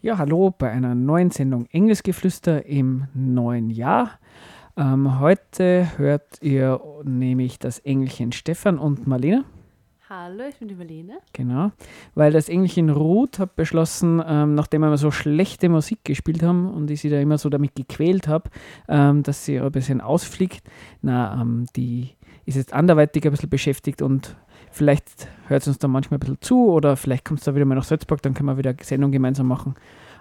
Ja, hallo bei einer neuen Sendung Engelsgeflüster im neuen Jahr. Ähm, heute hört ihr nämlich das Engelchen Stefan und Marlene. Hallo, ich bin die Marlene. Genau, weil das Engelchen Ruth hat beschlossen, ähm, nachdem wir so schlechte Musik gespielt haben und ich sie da immer so damit gequält habe, ähm, dass sie ein bisschen ausfliegt. Na, ähm, die ist jetzt anderweitig ein bisschen beschäftigt und vielleicht hört sie uns dann manchmal ein bisschen zu oder vielleicht kommt es da wieder mal nach Salzburg, dann können wir wieder eine Sendung gemeinsam machen.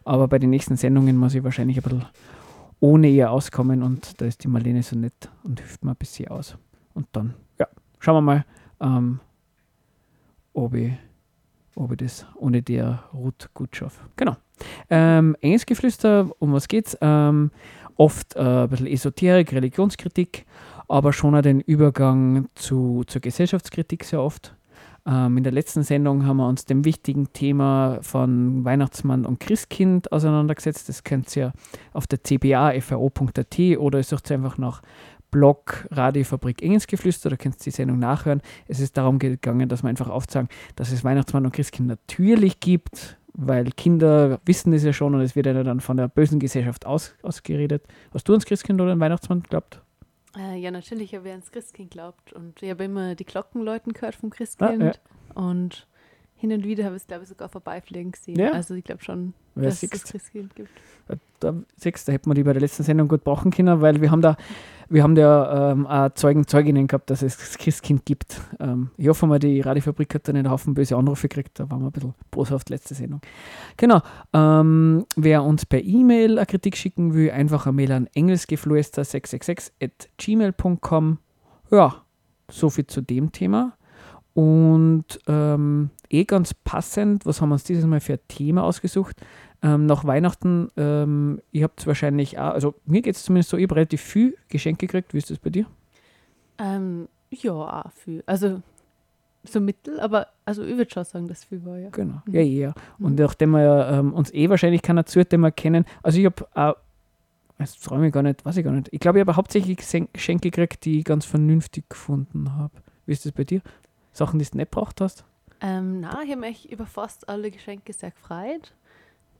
Aber bei den nächsten Sendungen muss ich wahrscheinlich ein bisschen ohne ihr auskommen und da ist die Marlene so nett und hilft mir ein bisschen aus. Und dann, ja, schauen wir mal, ähm, ob ich, ob ich das ohne der Ruth gut schaffe. Genau. Ähm, Engelsgeflüster, um was geht's? Ähm, oft äh, ein bisschen Esoterik, Religionskritik, aber schon auch den Übergang zu, zur Gesellschaftskritik sehr oft. Ähm, in der letzten Sendung haben wir uns dem wichtigen Thema von Weihnachtsmann und Christkind auseinandergesetzt. Das könnt ihr auf der cba.fro.at oder ihr sucht einfach nach Blog Radiofabrik Engelsgeflüster, da könnt ihr die Sendung nachhören. Es ist darum gegangen, dass wir einfach aufzeigen, dass es Weihnachtsmann und Christkind natürlich gibt, weil Kinder wissen das ja schon und es wird ja dann von der bösen Gesellschaft aus, ausgeredet. Hast du ans Christkind oder an Weihnachtsmann geglaubt? Äh, ja, natürlich habe ich ans Christkind geglaubt und ich habe immer die Glockenläuten gehört vom Christkind ah, ja. und hin und wieder habe ich es, glaube ich, sogar vorbeifliegen gesehen. Ja. Also ich glaube schon, ja, dass es das Christkind gibt. Da, sechs, da hätten wir die bei der letzten Sendung gut brauchen können, weil wir haben da, wir haben da ähm, auch Zeugen, Zeuginnen gehabt, dass es das Christkind gibt. Ähm, ich hoffe mal, die Radiofabrik hat dann einen Haufen böse Anrufe gekriegt, da waren wir ein bisschen boshaft letzte Sendung. Genau, ähm, wer uns per E-Mail eine Kritik schicken will, einfach eine Mail an engelsgeflüster666 at gmail.com. Ja, so viel zu dem Thema. Und ähm, eh ganz passend, was haben wir uns dieses Mal für ein Thema ausgesucht? Ähm, nach Weihnachten, ähm, ihr habt wahrscheinlich auch, also mir geht es zumindest so, ich habe relativ viel Geschenke gekriegt. Wie ist das bei dir? Ähm, ja, auch viel. Also so mittel, aber also ich würde schon sagen, dass viel war, ja. Genau, mhm. ja, ja. Und mhm. nachdem wir ja, ähm, uns eh wahrscheinlich keiner zuhört, den wir kennen, also ich habe auch, jetzt freue mich gar nicht, weiß ich gar nicht. Ich glaube, ich habe hauptsächlich Geschenke gekriegt, die ich ganz vernünftig gefunden habe. Wie ist das bei dir? Sachen, die du nicht braucht hast? Ähm, nein, ich habe mich über fast alle Geschenke sehr gefreut.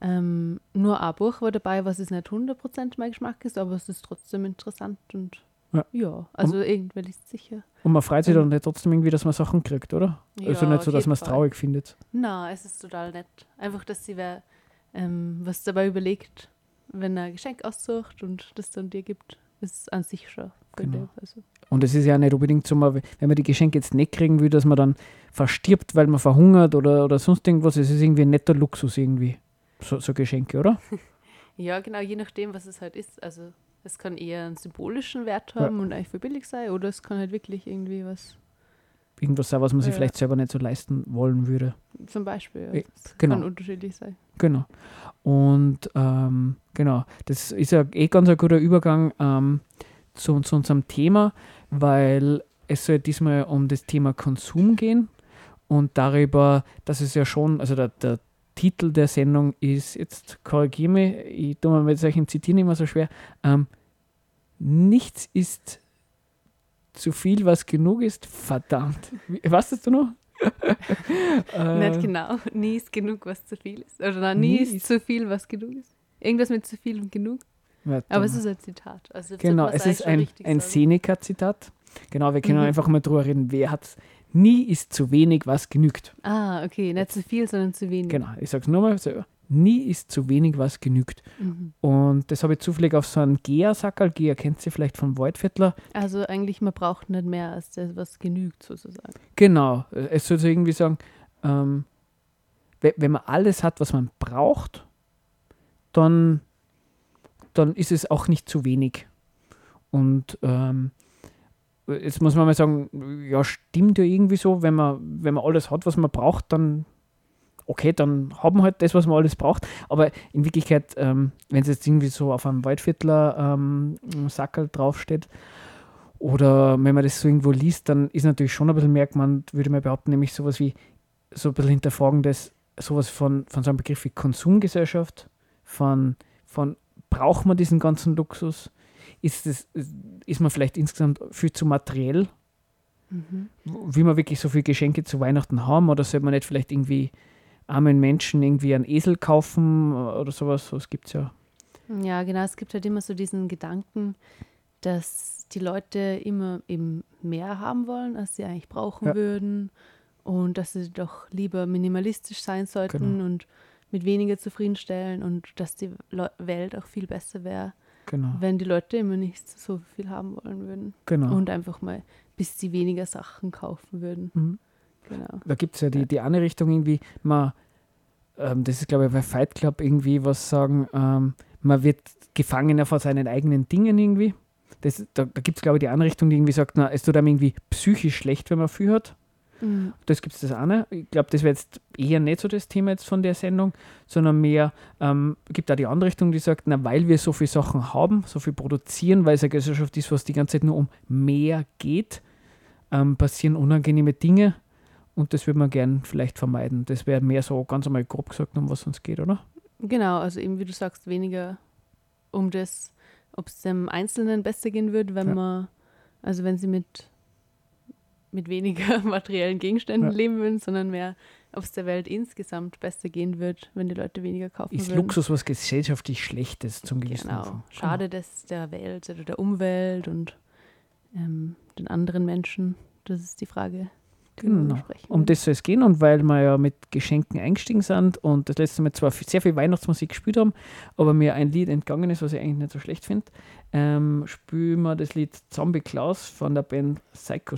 Ähm, nur ein Buch war dabei, was es nicht 100% mein Geschmack ist, aber es ist trotzdem interessant und ja, ja also und, irgendwann ist es sicher. Und man freut sich dann nicht trotzdem irgendwie, dass man Sachen kriegt, oder? Ja, also nicht so, dass man es traurig findet. Nein, es ist total nett. Einfach, dass sie wer ähm, was dabei überlegt, wenn er ein Geschenk aussucht und das dann dir gibt, ist an sich schon. Genau. Also. Und es ist ja nicht unbedingt so, wenn man die Geschenke jetzt nicht kriegen will, dass man dann verstirbt, weil man verhungert oder, oder sonst irgendwas. Es ist irgendwie ein netter Luxus irgendwie, so, so Geschenke, oder? ja, genau, je nachdem, was es halt ist. Also es kann eher einen symbolischen Wert haben ja. und eigentlich für billig sein oder es kann halt wirklich irgendwie was irgendwas sein, was man sich vielleicht selber nicht so leisten wollen würde. Zum Beispiel, ja. Eh, das genau. kann unterschiedlich sein. Genau. Und ähm, genau, das ist ja eh ganz ein guter Übergang ähm, zu, zu unserem Thema, weil es soll diesmal um das Thema Konsum gehen und darüber, dass es ja schon, also der, der Titel der Sendung ist, jetzt korrigiere mich, ich tue mir mit solchen Zitieren immer so schwer, ähm, nichts ist zu viel, was genug ist, verdammt. Was hast du noch? Nicht äh, genau. Nie ist genug, was zu viel ist. Oder nein, nie, nie ist, ist zu viel, was genug ist. Irgendwas mit zu viel und genug. Warte Aber es ist ein Zitat. Also genau, es ist ein, ein Seneca-Zitat. Genau, wir können mhm. einfach mal drüber reden, wer hat Nie ist zu wenig, was genügt. Ah, okay, nicht zu viel, sondern zu wenig. Genau, ich sage es nochmal selber. Nie ist zu wenig, was genügt. Mhm. Und das habe ich zufällig auf so einen Gea-Sackerl. Gea kennt sie vielleicht von Waldviertler. Also eigentlich, man braucht nicht mehr als das, was genügt, sozusagen. Genau. Es soll so irgendwie sagen, ähm, wenn man alles hat, was man braucht, dann, dann ist es auch nicht zu wenig. Und ähm, jetzt muss man mal sagen, ja, stimmt ja irgendwie so, wenn man, wenn man alles hat, was man braucht, dann okay, dann haben wir halt das, was man alles braucht. Aber in Wirklichkeit, ähm, wenn es jetzt irgendwie so auf einem Waldviertler ähm, Sackel draufsteht, oder wenn man das so irgendwo liest, dann ist natürlich schon ein bisschen merkmand, würde man behaupten, nämlich sowas wie, so ein bisschen hinterfragen, dass sowas von, von so einem Begriff wie Konsumgesellschaft, von, von braucht man diesen ganzen Luxus? Ist, das, ist man vielleicht insgesamt viel zu materiell? Mhm. Will man wirklich so viele Geschenke zu Weihnachten haben oder sollte man nicht vielleicht irgendwie armen Menschen irgendwie einen Esel kaufen oder sowas? So, das gibt es ja. Ja, genau. Es gibt halt immer so diesen Gedanken, dass die Leute immer eben mehr haben wollen, als sie eigentlich brauchen ja. würden und dass sie doch lieber minimalistisch sein sollten genau. und mit weniger zufriedenstellen und dass die Le Welt auch viel besser wäre, genau. wenn die Leute immer nicht so viel haben wollen würden. Genau. Und einfach mal, bis sie weniger Sachen kaufen würden. Mhm. Genau. Da gibt es ja die, die eine Richtung irgendwie, man, ähm, das ist glaube ich bei Fight Club irgendwie was sagen, ähm, man wird Gefangener von seinen eigenen Dingen irgendwie. Das, da da gibt es glaube ich die andere Richtung, die irgendwie sagt, na, es tut einem irgendwie psychisch schlecht, wenn man viel hat. Mhm. Das gibt es das eine. Ich glaube, das wäre jetzt eher nicht so das Thema jetzt von der Sendung, sondern mehr, ähm, gibt da die andere Richtung, die sagt, na, weil wir so viele Sachen haben, so viel produzieren, weil es eine Gesellschaft ist, was die ganze Zeit nur um mehr geht, ähm, passieren unangenehme Dinge und das würde man gern vielleicht vermeiden. Das wäre mehr so ganz einmal grob gesagt, um was es uns geht, oder? Genau, also eben wie du sagst, weniger um das, ob es dem Einzelnen besser gehen würde, wenn ja. man, also wenn sie mit mit weniger materiellen Gegenständen ja. leben würden, sondern mehr, ob es der Welt insgesamt besser gehen wird, wenn die Leute weniger kaufen Ist würden. Luxus was gesellschaftlich Schlechtes zum gewissen Genau. Anfang. Schade genau. das der Welt oder der Umwelt und ähm, den anderen Menschen. Das ist die Frage. Genau. Um das soll es gehen und weil wir ja mit Geschenken eingestiegen sind und das letzte Mal zwar sehr viel Weihnachtsmusik gespielt haben, aber mir ein Lied entgangen ist, was ich eigentlich nicht so schlecht finde, ähm, spielen wir das Lied Zombie Klaus von der Band Psycho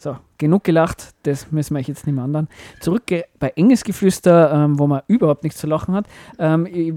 So, genug gelacht, das müssen wir euch jetzt nicht mehr andern. Zurück bei Enges Geflüster, ähm, wo man überhaupt nichts zu lachen hat. Ähm, ich,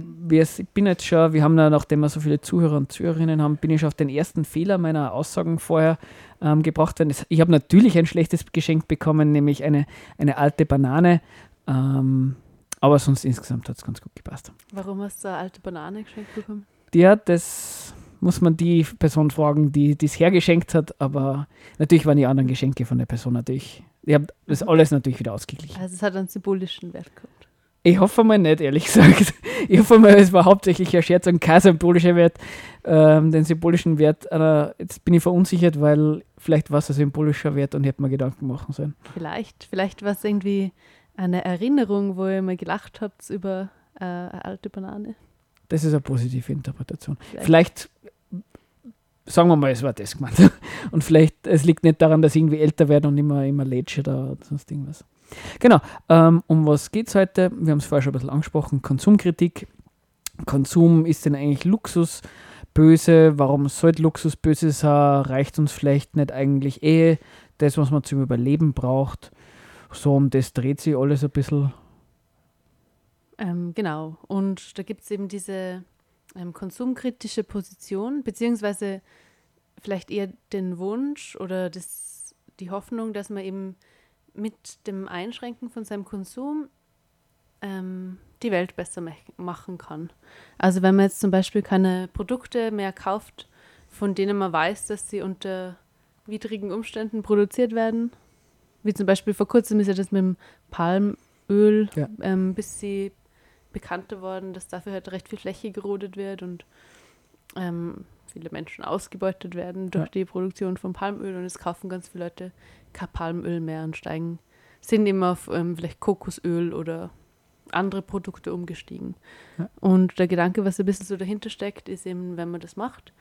ich, bin jetzt schon, wir haben ja, nachdem wir so viele Zuhörer und Zuhörerinnen haben, bin ich schon auf den ersten Fehler meiner Aussagen vorher ähm, gebracht worden. Ich habe natürlich ein schlechtes Geschenk bekommen, nämlich eine, eine alte Banane. Ähm, aber sonst insgesamt hat es ganz gut gepasst. Warum hast du eine alte Banane geschenkt bekommen? Die hat das muss man die Person fragen, die es hergeschenkt hat. Aber natürlich waren die anderen Geschenke von der Person natürlich. Ich habe das alles natürlich wieder ausgeglichen. Also es hat einen symbolischen Wert gehabt. Ich hoffe mal nicht, ehrlich gesagt. Ich hoffe mal, es war hauptsächlich ein Scherz und kein symbolischer Wert. Ähm, den symbolischen Wert, äh, jetzt bin ich verunsichert, weil vielleicht war es ein symbolischer Wert und ich hätte mir Gedanken machen sollen. Vielleicht, vielleicht war es irgendwie eine Erinnerung, wo ihr mal gelacht habt über äh, eine alte Banane. Das ist eine positive Interpretation. Vielleicht, sagen wir mal, es war das gemeint. Und vielleicht, es liegt nicht daran, dass ich irgendwie älter werde und immer, immer lätsche oder sonst irgendwas. Genau, ähm, um was geht es heute? Wir haben es vorher schon ein bisschen angesprochen, Konsumkritik. Konsum ist denn eigentlich Luxus böse? Warum sollte Luxus böse sein? Reicht uns vielleicht nicht eigentlich eh das, was man zum Überleben braucht? So um das dreht sich alles ein bisschen. Ähm, genau, und da gibt es eben diese ähm, konsumkritische Position, beziehungsweise vielleicht eher den Wunsch oder das, die Hoffnung, dass man eben mit dem Einschränken von seinem Konsum ähm, die Welt besser machen kann. Also wenn man jetzt zum Beispiel keine Produkte mehr kauft, von denen man weiß, dass sie unter widrigen Umständen produziert werden, wie zum Beispiel vor kurzem ist ja das mit dem Palmöl, ja. ähm, bis sie bekannter worden, dass dafür halt recht viel Fläche gerodet wird und ähm, viele Menschen ausgebeutet werden durch ja. die Produktion von Palmöl und es kaufen ganz viele Leute kein Palmöl mehr und steigen, sind immer auf ähm, vielleicht Kokosöl oder andere Produkte umgestiegen. Ja. Und der Gedanke, was ein bisschen so dahinter steckt, ist eben, wenn man das macht,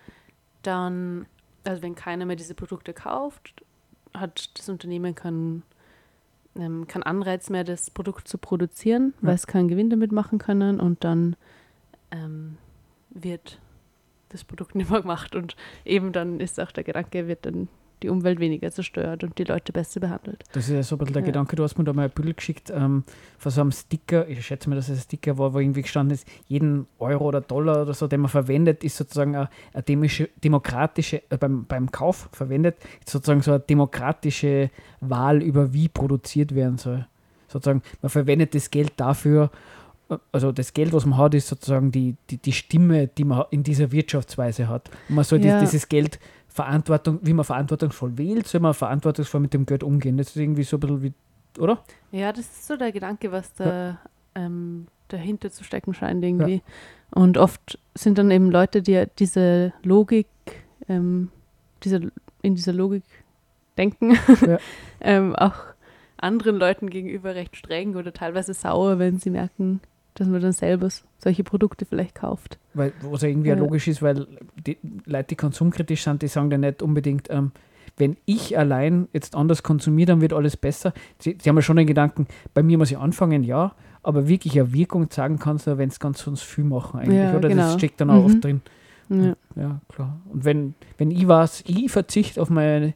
dann, also wenn keiner mehr diese Produkte kauft, hat das Unternehmen keinen ähm, kein Anreiz mehr, das Produkt zu produzieren, ja. weil es keinen Gewinn damit machen können und dann ähm, wird das Produkt nicht mehr gemacht und eben dann ist auch der Gedanke, wird dann die Umwelt weniger zerstört und die Leute besser behandelt. Das ist ja so ein bisschen der ja. Gedanke, du hast mir da mal ein Bild geschickt ähm, von so einem Sticker, ich schätze mal, dass es ein Sticker war, wo irgendwie gestanden ist, jeden Euro oder Dollar oder so, den man verwendet, ist sozusagen eine, eine demokratische, äh, beim, beim Kauf verwendet, ist sozusagen so eine demokratische Wahl über wie produziert werden soll. Sozusagen, man verwendet das Geld dafür, äh, also das Geld, was man hat, ist sozusagen die, die, die Stimme, die man in dieser Wirtschaftsweise hat. Und man soll ja. dieses Geld Verantwortung, wie man verantwortungsvoll wählt, soll man verantwortungsvoll mit dem Geld umgehen. Das ist irgendwie so ein bisschen wie, oder? Ja, das ist so der Gedanke, was da ja. ähm, dahinter zu stecken scheint irgendwie. Ja. Und oft sind dann eben Leute, die diese Logik, ähm, diese, in dieser Logik denken, ja. ähm, auch anderen Leuten gegenüber recht streng oder teilweise sauer, wenn sie merken, dass man dann selber solche Produkte vielleicht kauft. Weil, was ja irgendwie ja. logisch ist, weil die Leute, die konsumkritisch sind, die sagen dann nicht unbedingt, ähm, wenn ich allein jetzt anders konsumiere, dann wird alles besser. Sie, sie haben ja schon den Gedanken, bei mir muss ich anfangen, ja, aber wirklich eine Wirkung zeigen kannst du, wenn es ganz sonst viel machen eigentlich, ja, oder? Genau. Das steckt dann auch mhm. oft drin. Ja. ja. klar. Und wenn, wenn ich was, ich verzichte auf meine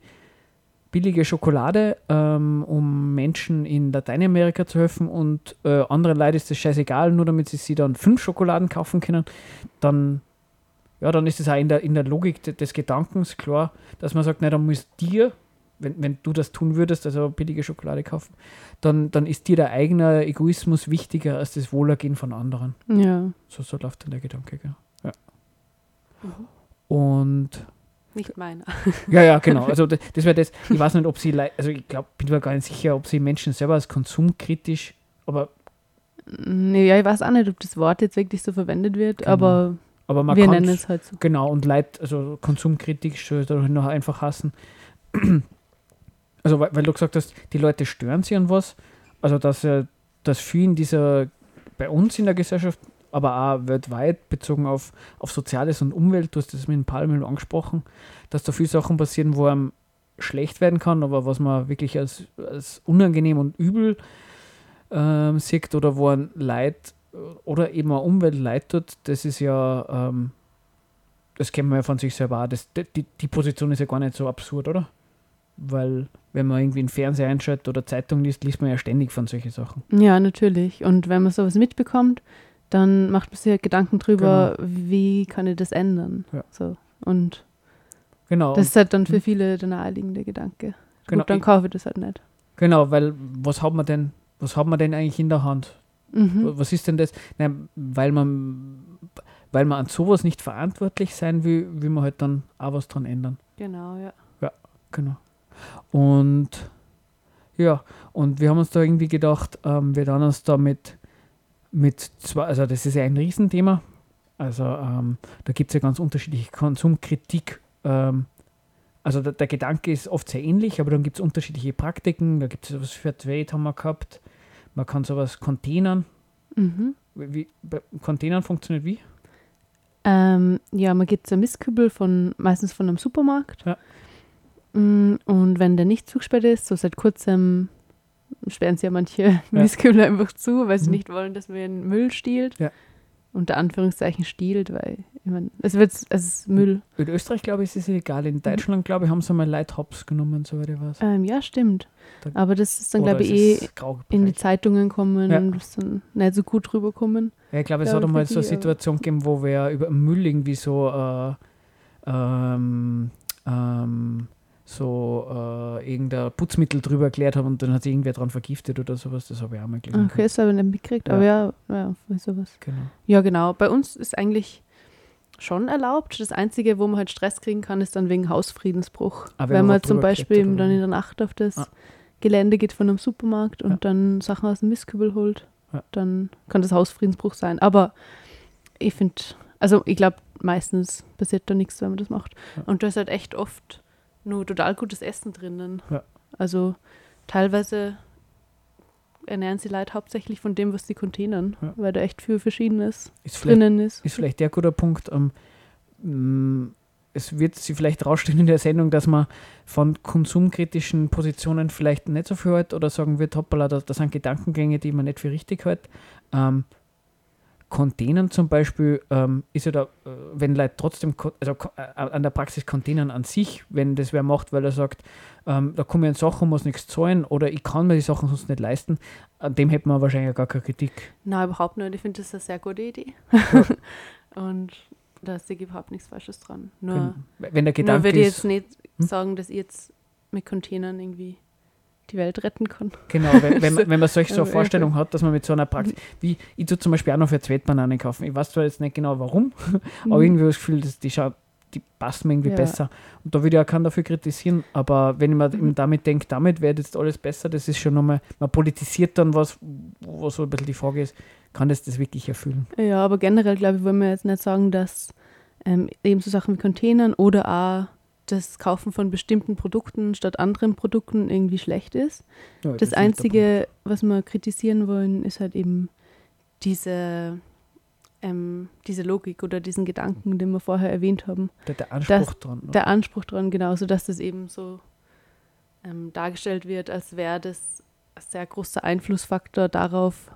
billige Schokolade, ähm, um Menschen in Lateinamerika zu helfen und äh, anderen Leuten ist das scheißegal, nur damit sie sich dann fünf Schokoladen kaufen können, dann, ja, dann ist es auch in der, in der Logik des Gedankens klar, dass man sagt, na, dann muss dir, wenn, wenn du das tun würdest, also billige Schokolade kaufen, dann, dann ist dir der eigene Egoismus wichtiger als das Wohlergehen von anderen. Ja. So, so läuft dann der Gedanke, ja. ja. Mhm. Und nicht meiner. Ja, ja, genau. Also das, das wäre das. Ich weiß nicht, ob sie, also ich glaube, bin mir gar nicht sicher, ob sie Menschen selber als konsumkritisch, aber. Nee, ja, ich weiß auch nicht, ob das Wort jetzt wirklich so verwendet wird, genau. aber, aber wir nennen es halt so. Genau, und Leid, also konsumkritisch soll noch einfach hassen. Also, weil, weil, du gesagt hast, die Leute stören sich an was. Also, dass, dass viel in dieser, bei uns in der Gesellschaft aber auch weltweit bezogen auf, auf Soziales und Umwelt. Du hast das mit dem Palmöl angesprochen, dass da viele Sachen passieren, wo einem schlecht werden kann, aber was man wirklich als, als unangenehm und übel ähm, sieht oder wo ein Leid oder eben eine Umwelt leid tut, das ist ja, ähm, das kennt man ja von sich selber auch. Das, die, die Position ist ja gar nicht so absurd, oder? Weil, wenn man irgendwie einen Fernseher einschaltet oder Zeitung liest, liest man ja ständig von solchen Sachen. Ja, natürlich. Und wenn man sowas mitbekommt, dann macht man sich ja Gedanken drüber, wie kann ich das ändern. Ja. So. Und Genau. das ist halt dann für Mhm. viele der naheliegende Gedanke. Genau, Gut, dann kaufe ich das halt nicht. Genau, weil was hat man denn, was hat man denn eigentlich in der Hand? Mhm. Was ist denn das? Nein, weil man, weil man an sowas nicht verantwortlich sein will, will man halt dann auch was dran ändern. Genau, ja. Genau. Und ja, und wir haben uns da irgendwie gedacht, ähm, wir dann uns da mit, mit zwei, also das ist ja ein Riesenthema. Also ähm, da gibt es ja ganz unterschiedliche Konsumkritik. Ähm, also der, der Gedanke ist oft sehr ähnlich, aber dann gibt es unterschiedliche Praktiken. Da gibt es sowas für Trade haben wir gehabt. Man kann sowas containern. Mhm. Wie, Containern funktioniert wie? Ähm, ja, man geht zur Mistkübel von meistens von einem Supermarkt. Ja. Mm, Und wenn der nicht zugesperrt ist, so seit kurzem sperren sie ja manche Mistkübel einfach zu, weil sie Mhm. nicht wollen, dass man ihren Müll stiehlt. Ja. Unter Anführungszeichen stiehlt, weil ich mein, es wird es ist Müll. In Österreich, glaube ich, ist es. Mhm. In Deutschland, glaube ich, haben sie mal Light Hops genommen, soweit ich weiß. Ähm, ja, stimmt. Da- Aber das ist dann, glaube ich, eh es in die? Zeitungen kommen Ja. und ist dann nicht so gut rüberkommen. Ja, ich glaube, es hat einmal so eine Situation gegeben, wo wer über Müll irgendwie so, äh, ähm, ähm, so äh, irgendein Putzmittel drüber erklärt haben und dann hat sich irgendwer dran vergiftet oder sowas. Das habe ich auch mal gelesen. Okay, das habe ich nicht mitgekriegt, aber ja, ja, für sowas. Genau. Ja, genau. Bei uns ist eigentlich schon erlaubt. Das Einzige, wo man halt Stress kriegen kann, ist dann wegen Hausfriedensbruch. Ah, wenn wenn man zum Beispiel eben dann in der Nacht auf das Ah. Gelände geht von einem Supermarkt und Ja. dann Sachen aus dem Mistkübel holt, Ja. dann kann das Hausfriedensbruch sein. Aber ich finde, also ich glaube, meistens passiert da nichts, wenn man das macht. Ja. Und da ist halt echt oft nur total gutes Essen drinnen. Ja. Also teilweise ernähren sie Leute hauptsächlich von dem, was sie containern, Ja. weil da echt viel Verschiedenes Ist drinnen ist. ist vielleicht der guter Punkt. Ähm, mh, es wird sich vielleicht rausstellen in der Sendung, dass man von konsumkritischen Positionen vielleicht nicht so viel hält oder sagen wird, hoppala, das, das sind Gedankengänge, die man nicht für richtig hält. Ähm, Containern zum Beispiel ähm, ist ja da, äh, wenn Leute trotzdem, also äh, an der Praxis Containern an sich, wenn das wer macht, weil er sagt, ähm, da komme ich an Sachen, muss nichts zahlen oder ich kann mir die Sachen sonst nicht leisten, an dem hätte man wahrscheinlich gar keine Kritik. Nein, überhaupt nicht. Ich finde das eine sehr gute Idee. und da sehe ich überhaupt nichts Falsches dran. Nur, Wenn, wenn der nur Gedanke würde ich ist, jetzt nicht Hm? sagen, dass ich jetzt mit Containern irgendwie die Welt retten kann. Genau, wenn, wenn, man, wenn man solche so eine Vorstellung hat, dass man mit so einer Praxis, wie ich tue zum Beispiel auch noch für Zweitbananen kaufen. Ich weiß zwar jetzt nicht genau warum, aber irgendwie habe ich das Gefühl, dass die schaut, die passt mir irgendwie Ja. besser. Und da würde ich auch keinen dafür kritisieren, aber wenn mir Mhm. damit denke, damit wird jetzt alles besser, das ist schon nochmal, man politisiert dann was, wo so ein bisschen die Frage ist, kann das das wirklich erfüllen? Ja, aber generell, glaube ich, wollen wir jetzt nicht sagen, dass ähm, eben so Sachen wie Containern oder auch das Kaufen von bestimmten Produkten statt anderen Produkten irgendwie schlecht ist. Ja, Das ist Einzige, was wir kritisieren wollen, ist halt eben diese, ähm, diese Logik oder diesen Gedanken, den wir vorher erwähnt haben. Der, der Anspruch dran. oder? Der Anspruch daran, genauso, dass das eben so ähm, dargestellt wird, als wäre das ein sehr großer Einflussfaktor darauf,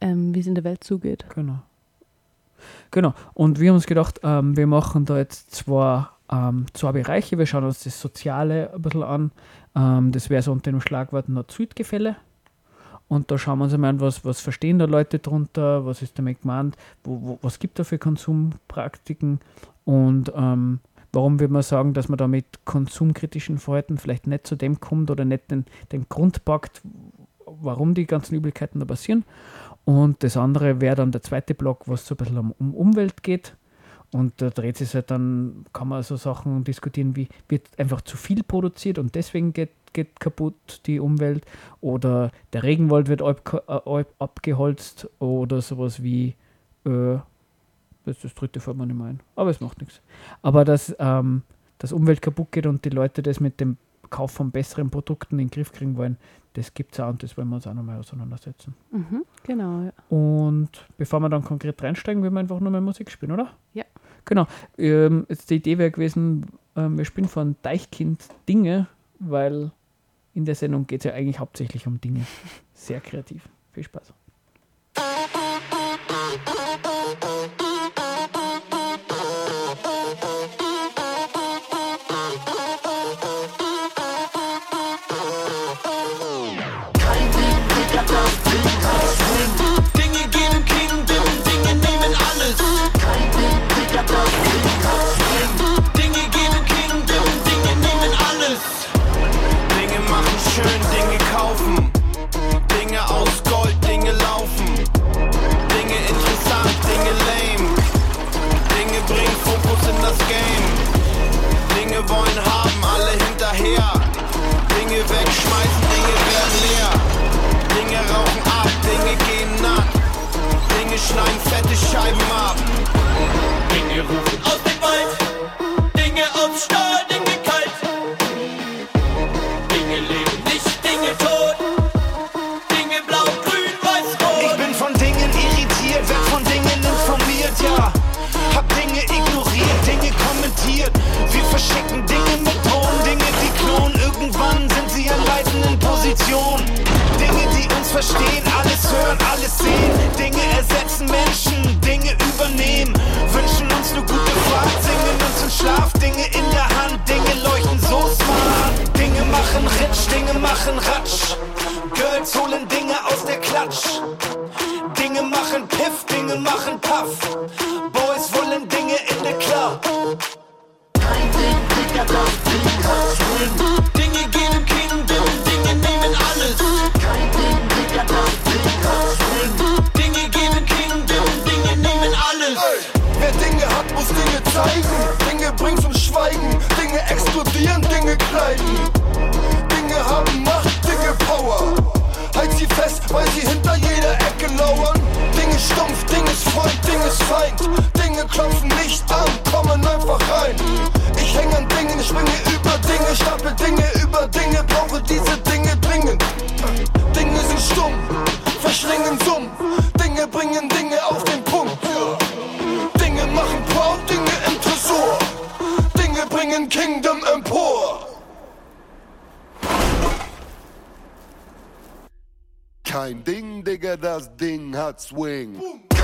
ähm, wie es in der Welt zugeht. Genau. Genau. Und wir haben uns gedacht, ähm, wir machen da jetzt zwei, ähm, zwei Bereiche. Wir schauen uns das Soziale ein bisschen an. Ähm, das wäre so unter dem Schlagwort Nord-Süd-Gefälle. Und da schauen wir uns einmal an, was, was verstehen da Leute drunter, was ist damit gemeint, wo, wo, was gibt da für Konsumpraktiken und ähm, warum würde man sagen, dass man da mit konsumkritischen Verhalten vielleicht nicht zu dem kommt oder nicht den, den Grund packt, warum die ganzen Übelkeiten da passieren. Und das andere wäre dann der zweite Block, was so ein bisschen um, um Umwelt geht. Und da dreht sich halt dann, kann man so Sachen diskutieren, wie wird einfach zu viel produziert und deswegen geht, geht kaputt die Umwelt. Oder der Regenwald wird ab, äh, abgeholzt oder sowas wie, äh, das, das dritte fällt mir nicht mehr ein, aber es macht nichts. Aber dass ähm, das Umwelt kaputt geht und die Leute das mit dem Kauf von besseren Produkten in den Griff kriegen wollen, das gibt es auch und das wollen wir uns auch nochmal auseinandersetzen. Mhm, genau, ja. Und bevor wir dann konkret reinsteigen, will wir einfach nur mal Musik spielen, oder? Ja. Genau. Ähm, jetzt die Idee wäre gewesen, ähm, wir spielen von Deichkind Dinge, weil in der Sendung geht es ja eigentlich hauptsächlich um Dinge. Sehr kreativ. Viel Spaß. schneiden fette Scheiben ab. Dinge rufen aus dem Wald, Dinge auf Stahl, Dinge kalt. Dinge leben nicht, Dinge tot. Dinge blau, grün, weiß, rot. Ich bin von Dingen irritiert, werd von Dingen informiert, ja. Hab Dinge ignoriert, Dinge kommentiert. Wir verschicken Dinge mit Drohnen, Dinge, die klonen. Irgendwann sind sie an leitenden Positionen. Dinge, die uns verstehen, alles hören, alles sehen. Schlaf. Dinge in der Hand, Dinge leuchten so smart. Dinge machen Ritsch, Dinge machen Ratsch. Girls holen Dinge aus der Klatsch. Dinge machen Piff, Dinge machen Puff. Freund, Dinge klopfen nicht an, kommen einfach rein. Ich häng an Dingen, springe über Dinge, stapel Dinge über Dinge, brauche diese Dinge dringend. Dinge sind stumm, verschlingen Summ. Dinge bringen Dinge auf den Punkt. Dinge machen proud, Dinge im Tresor. Dinge bringen Kingdom empor. Kein Ding, Digga, das Ding hat Swing. Dinge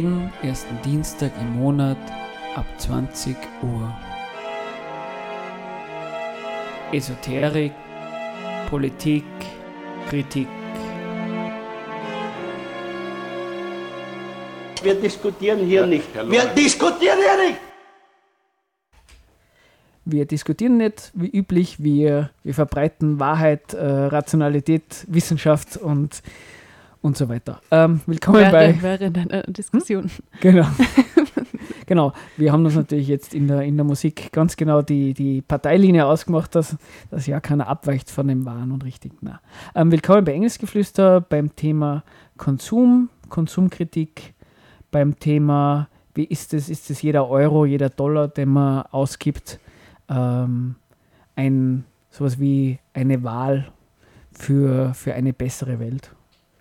Jeden ersten Dienstag im Monat ab 20 Uhr. Esoterik, Politik, Kritik. Wir diskutieren hier nicht. Wir diskutieren hier nicht. Wir diskutieren nicht wie üblich, wir, wir verbreiten Wahrheit, äh, Rationalität, Wissenschaft und, und so weiter. Ähm, willkommen bei. Während, einer Diskussion. Genau. genau. Wir haben uns natürlich jetzt in der, in der Musik ganz genau die, die Parteilinie ausgemacht, dass, dass ja keiner abweicht von dem Wahren und Richtigen. Ähm, willkommen bei Engelsgeflüster beim Thema Konsum, Konsumkritik, beim Thema, wie ist es, ist es jeder Euro, jeder Dollar, den man ausgibt, ähm, ein sowas wie eine Wahl für, für eine bessere Welt.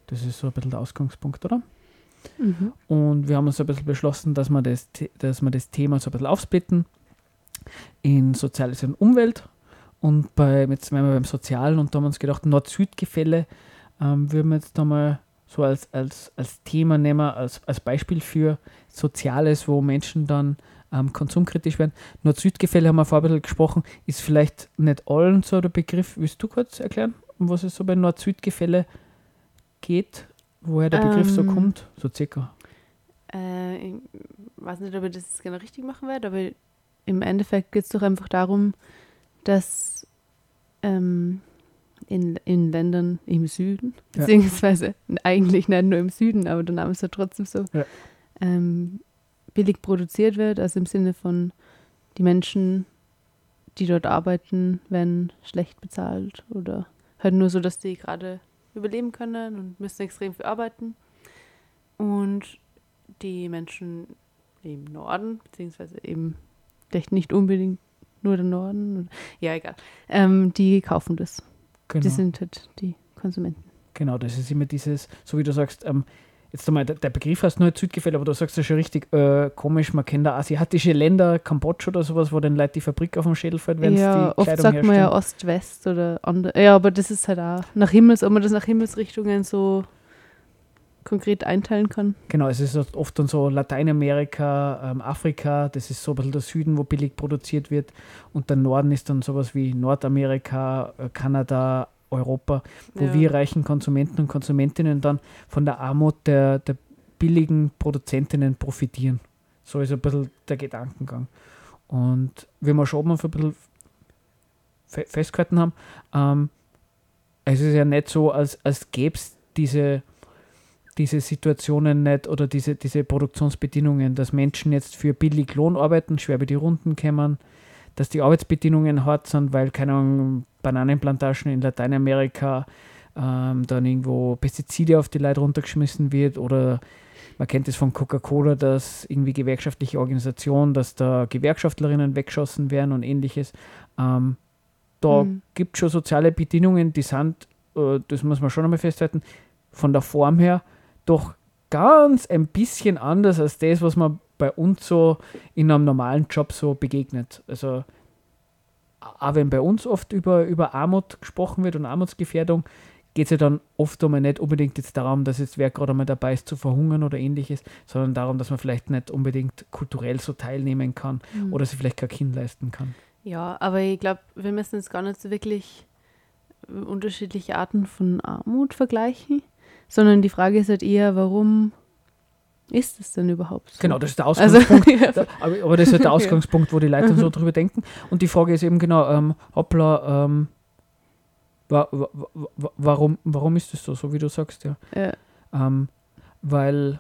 Das ist so ein bisschen der Ausgangspunkt, oder? Mhm. Und wir haben uns so ein bisschen beschlossen, dass wir das, dass wir das Thema so ein bisschen aufsplitten in Soziales und Umwelt. Und bei, jetzt sind wir beim Sozialen und da haben wir uns gedacht, Nord-Süd-Gefälle ähm, würden wir jetzt da mal so als, als, als Thema nehmen, als, als Beispiel für Soziales, wo Menschen dann ähm, konsumkritisch werden. Nord-Süd-Gefälle haben wir vorher ein bisschen gesprochen, ist vielleicht nicht allen so der Begriff. Willst du kurz erklären, um was es so bei Nord-Süd-Gefälle geht? Woher der Begriff so Ähm, kommt? So circa. Äh, ich weiß nicht, ob ich das genau richtig machen werde, aber im Endeffekt geht es doch einfach darum, dass ähm, in, in Ländern im Süden, Ja. beziehungsweise eigentlich nicht nur im Süden, aber der Name ist ja trotzdem so, Ja. ähm, billig produziert wird, also im Sinne von die Menschen, die dort arbeiten, werden schlecht bezahlt oder halt nur so, dass die gerade überleben können und müssen extrem viel arbeiten. Und die Menschen im Norden, beziehungsweise eben vielleicht nicht unbedingt nur der Norden, ja egal, ähm, die kaufen das. Genau. Die sind halt die Konsumenten. Genau, das ist immer dieses, so wie du sagst, ähm, jetzt einmal, der, Begriff heißt nur Südgefälle, aber du sagst ja schon richtig äh, komisch, man kennt da asiatische Länder, Kambodscha oder sowas, wo dann Leute die Fabrik auf dem Schädel fällt, wenn ja, die oft Kleidung sagt man ja herstellen. Ost-West oder andere. Ja, aber das ist halt auch nach Himmels, ob man das nach Himmelsrichtungen so konkret einteilen kann. Genau, es ist oft dann so Lateinamerika, ähm, Afrika, das ist so ein bisschen der Süden, wo billig produziert wird. Und der Norden ist dann sowas wie Nordamerika, äh, Kanada, Europa, wo Ja. wir reichen Konsumenten und Konsumentinnen dann von der Armut der, der billigen Produzentinnen profitieren. So ist ein bisschen der Gedankengang. Und wie wir schon mal ein bisschen fe festgehalten haben, ähm, es ist ja nicht so, als, als gäbe es diese, diese Situationen nicht oder diese, diese Produktionsbedingungen, dass Menschen jetzt für billig Lohn arbeiten, schwer über die Runden kommen, dass die Arbeitsbedingungen hart sind, weil, keine Ahnung, Bananenplantagen in Lateinamerika ähm, dann irgendwo Pestizide auf die Leute runtergeschmissen wird oder man kennt es von Coca-Cola, dass irgendwie gewerkschaftliche Organisationen, dass da Gewerkschaftlerinnen weggeschossen werden und ähnliches. Ähm, da Mhm. gibt es schon soziale Bedingungen, die sind, äh, das muss man schon einmal festhalten, von der Form her doch ganz ein bisschen anders als das, was man bei uns so in einem normalen Job so begegnet. Also auch wenn bei uns oft über, über Armut gesprochen wird und Armutsgefährdung, geht es ja dann oft einmal nicht unbedingt jetzt darum, dass jetzt wer gerade einmal dabei ist zu verhungern oder ähnliches, sondern darum, dass man vielleicht nicht unbedingt kulturell so teilnehmen kann Mhm. oder sich vielleicht kein Kind leisten kann. Ja, aber ich glaube, wir müssen jetzt gar nicht so wirklich äh, unterschiedliche Arten von Armut vergleichen, sondern die Frage ist halt eher, warum ist es denn überhaupt so? Genau, das ist der Also, Ausgangspunkt. ja. Da, aber, das ist halt der Ja. Ausgangspunkt, wo die Leute so drüber denken. Und die Frage ist eben genau, ähm, hoppla, ähm, wa, wa, wa, warum, warum ist das so, so wie du sagst, ja. Ja. Ähm, weil,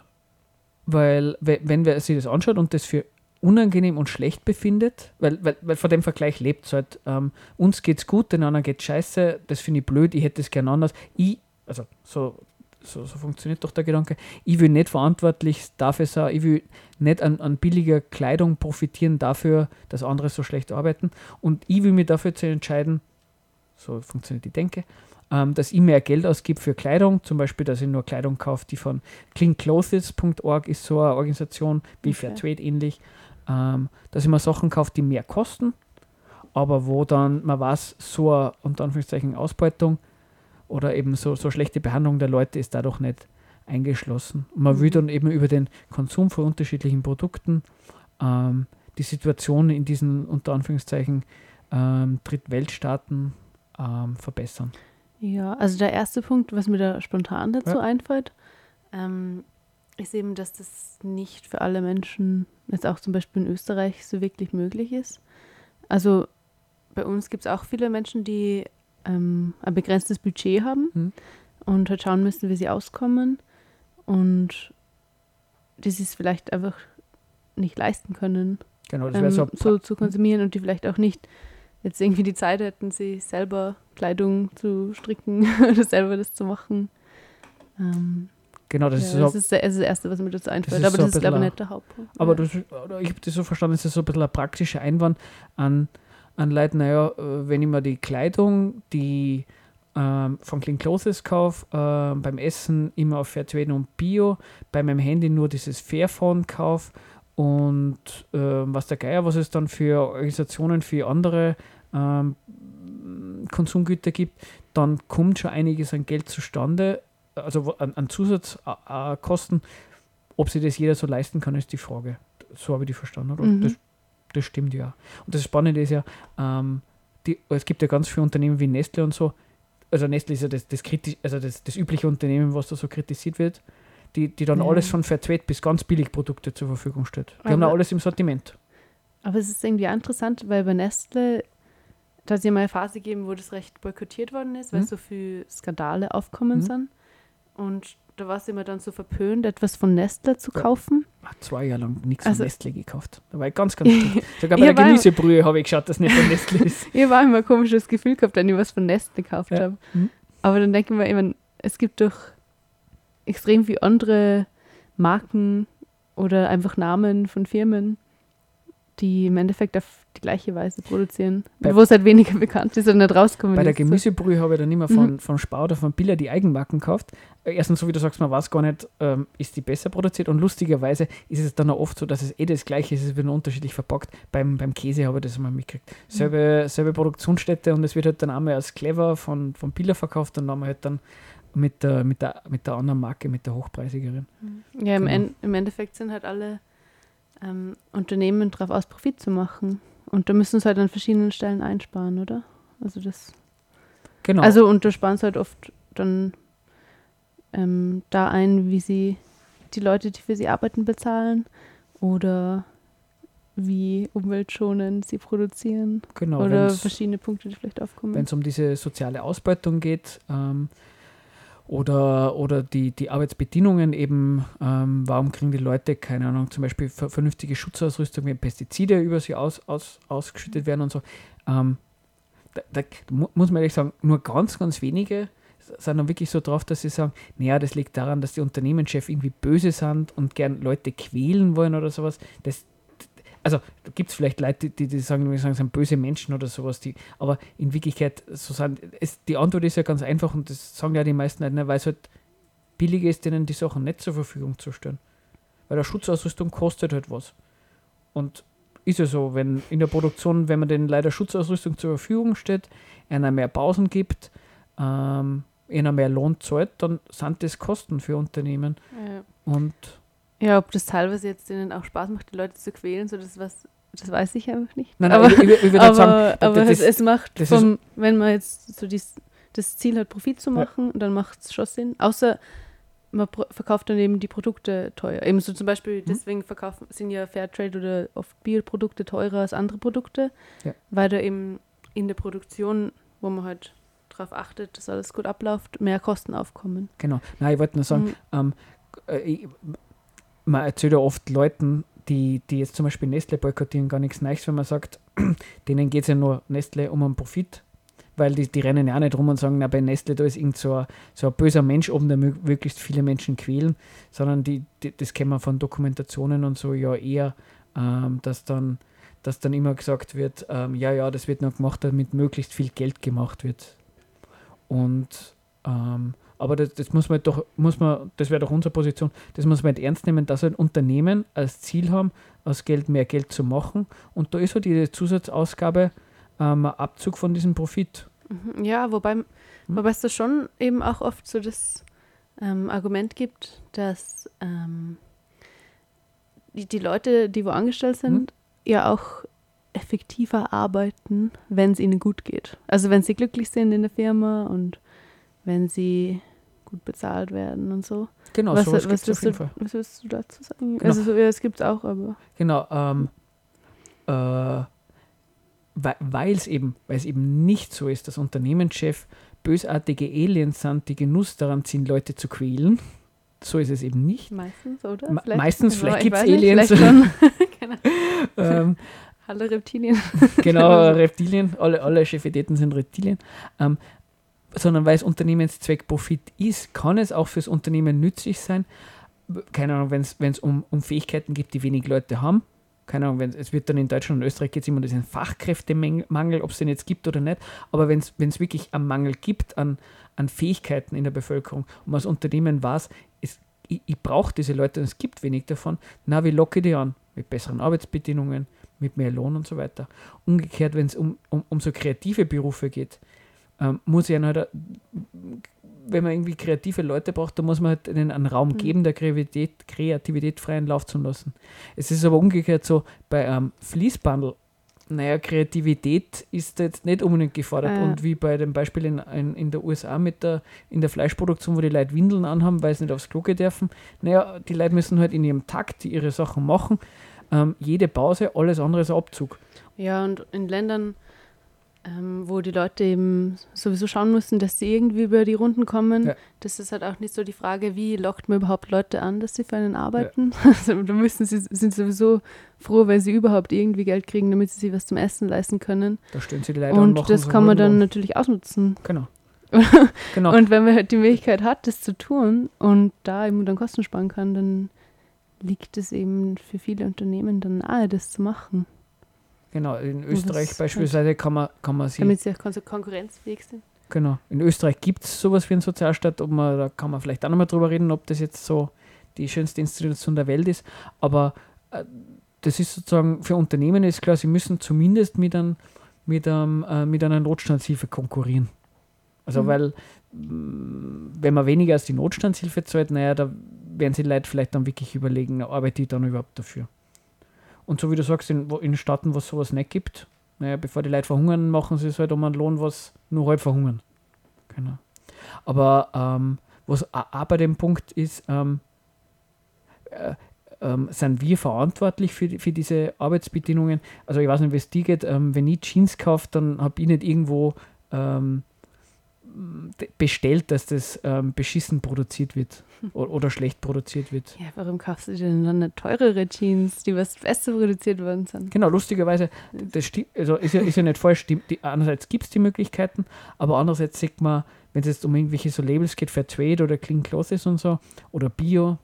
weil, we- wenn wer sich das anschaut und das für unangenehm und schlecht befindet, weil, weil, weil vor dem Vergleich lebt es halt, ähm, uns geht's gut, den anderen geht's scheiße, das finde ich blöd, ich hätte es gern anders. Ich, also so, so, so funktioniert doch der Gedanke, ich will nicht verantwortlich dafür sein, ich will nicht an, an billiger Kleidung profitieren dafür, dass andere so schlecht arbeiten. Und ich will mich dafür zu entscheiden, so funktioniert die Denke, ähm, dass ich mehr Geld ausgebe für Kleidung, zum Beispiel, dass ich nur Kleidung kaufe, die von cleanclothes.org ist so eine Organisation wie Okay. Fairtrade ähnlich, ähm, dass ich mir Sachen kaufe, die mehr kosten, aber wo dann man weiß, so eine unter Anführungszeichen Ausbeutung oder eben so, so schlechte Behandlung der Leute ist dadurch nicht eingeschlossen. Und man will Mhm. dann eben über den Konsum von unterschiedlichen Produkten ähm, die Situation in diesen unter Anführungszeichen ähm, Drittweltstaaten ähm, verbessern. Ja, also der erste Punkt, was mir da spontan dazu Ja. einfällt, ähm, ist eben, dass das nicht für alle Menschen, jetzt auch zum Beispiel in Österreich, so wirklich möglich ist. Also bei uns gibt es auch viele Menschen, die ähm, ein begrenztes Budget haben Mhm. und halt schauen müssen, wie sie auskommen und die sich es vielleicht einfach nicht leisten können, Genau, das ähm, so, so zu konsumieren und die vielleicht auch nicht jetzt irgendwie die Zeit hätten, sich selber Kleidung zu stricken oder selber das zu machen. Ähm, genau, das ja, ist so, das, ist der, das ist das Erste, was mir dazu einfällt. ist aber so das ist, glaube ich, nicht der Hauptpunkt. Aber ja. das, oder ich habe das so verstanden, es ist so ein bisschen ein praktischer Einwand an, an Leute, naja, äh, wenn ich mir die Kleidung, die ähm, von Clean Clothes kaufe, ähm, beim Essen immer auf Fairtrade und Bio, bei meinem Handy nur dieses Fairphone kaufe und ähm, was der Geier, was es dann für Organisationen, für andere ähm, Konsumgüter gibt, dann kommt schon einiges an Geld zustande, also an, an Zusatzkosten. Ob sich das jeder so leisten kann, ist die Frage. So habe ich die verstanden, oder? Mhm. Das, das stimmt ja. Und das Spannende ist ja, ähm, die, es gibt ja ganz viele Unternehmen wie Nestle und so. Also Nestle ist ja das, das, kritisch, also das, das übliche Unternehmen, was da so kritisiert wird, die, die dann Ja. alles von Fairtrade bis ganz billig Produkte zur Verfügung stellt. Die haben da Aber- alles im Sortiment. Aber es ist irgendwie auch interessant, weil bei Nestle, da hat es ja mal eine Phase gegeben, wo das recht boykottiert worden ist, weil Mhm. so viele Skandale aufkommen Mhm. sind. Und da war es immer dann so verpönt, etwas von Nestle zu Ja. kaufen. Hat zwei Jahre lang nichts Also- von Nestle gekauft. Da war ich ganz, ganz. Sogar bei der Gemüsebrühe habe ich geschaut, dass nicht von Nestle ist. Ich habe auch immer ein komisches Gefühl gehabt, wenn ich was von Nestle gekauft Ja. habe. Mhm. Aber dann denken wir immer, es gibt doch extrem viele andere Marken oder einfach Namen von Firmen, die im Endeffekt auf die gleiche Weise produzieren, Bei- wo es halt weniger bekannt ist und nicht rauskommen Bei der. Gemüsebrühe habe ich dann immer von, Mhm. von Spar oder von Billa die Eigenmarken gekauft. Äh, Erstens, so wie du sagst, man weiß gar nicht, ähm, ist die besser produziert und lustigerweise ist es dann auch oft so, dass es eh das gleiche ist, es wird nur unterschiedlich verpackt. Beim, beim Käse habe ich das mal mitgekriegt. Selbe, selbe Produktionsstätte und es wird halt dann einmal als Clever von, von Billa verkauft und dann halt dann mit der, mit, der, mit der anderen Marke, mit der hochpreisigeren. Ja, im, Genau. en im Endeffekt sind halt alle ähm, Unternehmen darauf aus, Profit zu machen. Und da müssen sie halt an verschiedenen Stellen einsparen, oder? Also das. Genau. Also und da sparen sie halt oft dann ähm, da ein, wie sie die Leute, die für sie arbeiten, bezahlen oder wie umweltschonend sie produzieren genau oder verschiedene Punkte, die vielleicht aufkommen. wenn es um diese soziale Ausbeutung geht ähm, oder, oder die, die Arbeitsbedingungen eben, ähm, warum kriegen die Leute, keine Ahnung, zum Beispiel ver vernünftige Schutzausrüstung, wenn Pestizide über sie aus, aus, ausgeschüttet werden und so. Ähm, da, da mu muss man ehrlich sagen, nur ganz, ganz wenige sind dann wirklich so drauf, dass sie sagen, naja, das liegt daran, dass die Unternehmenschefs irgendwie böse sind und gern Leute quälen wollen oder sowas. Das, also gibt es vielleicht Leute, die, die sagen, wir sagen, sind böse Menschen oder sowas, die, aber in Wirklichkeit, so sind, es, die Antwort ist ja ganz einfach und das sagen ja die meisten halt nicht, weil es halt billiger ist, denen die Sachen nicht zur Verfügung zu stellen. Weil der Schutzausrüstung kostet halt was. Und ist ja so, wenn in der Produktion, wenn man denen leider Schutzausrüstung zur Verfügung stellt, einer mehr Pausen gibt, ähm, einer mehr Lohn zahlt, dann sind das Kosten für Unternehmen. ja. Und ja, ob das teilweise jetzt denen auch Spaß macht, die Leute zu quälen, so das was, das weiß ich einfach nicht. nein, nein, aber ich, ich, halt aber, sagen, aber das, es, es macht, vom, wenn man jetzt so dies, das Ziel hat, Profit zu Ja. machen, dann macht es schon Sinn. Außer man verkauft dann eben die Produkte teuer. Eben so zum Mhm. Beispiel, deswegen verkaufen, sind ja Fairtrade oder oft Bioprodukte teurer als andere Produkte, Ja. weil da eben in der Produktion, wo man halt darauf achtet, dass alles gut abläuft, mehr Kosten aufkommen. genau. Nein, ich wollte nur sagen, Mhm. ähm, äh, ich, man erzählt ja oft Leuten, die, die jetzt zum Beispiel Nestle boykottieren, gar nichts Neues, wenn man sagt, denen geht es ja nur Nestle um einen Profit, weil die, die rennen ja auch nicht rum und sagen, na, bei Nestle, da ist irgend so ein, so ein böser Mensch oben, der mö- möglichst viele Menschen quälen, sondern die, die, das kennen wir von Dokumentationen und so ja eher, ähm, dass dann dass dann immer gesagt wird, ähm, ja, ja, das wird nur gemacht, damit möglichst viel Geld gemacht wird. Und ähm, aber das, das muss man doch, muss man, das wäre doch unsere Position, das muss man halt ernst nehmen, dass ein Unternehmen als Ziel haben, aus Geld mehr Geld zu machen. Und da ist so diese Zusatzausgabe ähm, ein Abzug von diesem Profit. Mhm, Ja, wobei, wobei es da schon eben auch oft so das ähm, Argument gibt, dass ähm, die, die Leute, die wo angestellt sind, ja auch effektiver arbeiten, wenn es ihnen gut geht. Also wenn sie glücklich sind in der Firma und wenn sie gut bezahlt werden und so. Genau, was, sowas was, gibt's auf jeden du, Fall. was willst du dazu sagen? Genau. Also so, ja, es gibt es auch, aber Genau, ähm, äh, weil es eben, es eben nicht so ist, dass Unternehmenschef bösartige Aliens sind, die Genuss daran ziehen, Leute zu quälen. So ist es eben nicht. meistens, oder? Me- meistens, Ja, vielleicht weiß nicht, Aliens. Vielleicht genau. ähm, Alle Reptilien. genau, Reptilien, alle, alle Chefitäten sind Reptilien. Ähm, sondern weil es Unternehmenszweck Profit ist, kann es auch fürs Unternehmen nützlich sein. Keine Ahnung, wenn es um, um Fähigkeiten gibt, die wenig Leute haben. Keine Ahnung, wenn es wird dann in Deutschland und Österreich es immer diesen Fachkräftemangel, ob es den jetzt gibt oder nicht. Aber wenn es wirklich einen Mangel gibt an, an Fähigkeiten in der Bevölkerung und als Unternehmen weiß, es, ich, ich brauche diese Leute und es gibt wenig davon, na, wie locke ich die an? Mit besseren Arbeitsbedingungen, mit mehr Lohn und so weiter. Umgekehrt, wenn es um, um, um so kreative Berufe geht, ähm, muss ich ja halt, wenn man irgendwie kreative Leute braucht, dann muss man halt ihnen einen Raum geben, der Kreativität, Kreativität freien Lauf zu lassen. Es ist aber umgekehrt so, bei einem Fließbandel, naja, Kreativität ist jetzt nicht unbedingt gefordert. Ja. Und wie bei dem Beispiel in, in, in der USA mit der, in der Fleischproduktion, wo die Leute Windeln anhaben, weil sie nicht aufs Klo gehen dürfen, naja, die Leute müssen halt in ihrem Takt ihre Sachen machen. Ähm, jede Pause, alles andere ist ein Abzug. Ja, und in Ländern, ähm, wo die Leute eben sowieso schauen müssen, dass sie irgendwie über die Runden kommen, Ja. das ist halt auch nicht so die Frage, wie lockt man überhaupt Leute an, dass sie für einen arbeiten. Also da müssen sie sind sowieso froh, weil sie überhaupt irgendwie Geld kriegen, damit sie sich was zum Essen leisten können. Da stellen sie an, und machen das kann man dann Lohn. natürlich ausnutzen. Genau. genau. Und wenn man halt die Möglichkeit hat, das zu tun und da eben dann Kosten sparen kann, dann liegt es eben für viele Unternehmen dann nahe, das zu machen. Genau, in Österreich beispielsweise kann man, kann man sich Damit sie auch konkurrenzfähig sind. Genau. In Österreich gibt es sowas wie einen Sozialstaat, ob man, da kann man vielleicht auch nochmal drüber reden, ob das jetzt so die schönste Institution der Welt ist. Aber äh, das ist sozusagen für Unternehmen ist klar, sie müssen zumindest mit, ein, mit, einem, äh, mit einer Notstandshilfe konkurrieren. Also Mhm. weil wenn man weniger als die Notstandshilfe zahlt, naja, da werden sich Leute vielleicht dann wirklich überlegen, arbeite ich dann überhaupt dafür. Und so wie du sagst, in, in Staaten, wo es sowas nicht gibt, naja, bevor die Leute verhungern, machen sie es halt um einen Lohn, was nur halb verhungern. Genau. Aber ähm, was auch bei dem Punkt ist, ähm, äh, ähm, sind wir verantwortlich für, für diese Arbeitsbedingungen? Also ich weiß nicht, wie es dir geht, ähm, wenn ich Jeans kaufe, dann habe ich nicht irgendwo ähm, bestellt, dass das ähm, beschissen produziert wird oder schlecht produziert wird. Ja, warum kaufst du denn dann nicht teurere Jeans, die was besser produziert worden sind? Genau, lustigerweise, das stimmt, also ist ja, ist ja nicht falsch, die, die, einerseits gibt es die Möglichkeiten, aber andererseits sieht man, wenn es jetzt um irgendwelche so Labels geht, Fair Trade oder Clean Clothes und so, oder Bio,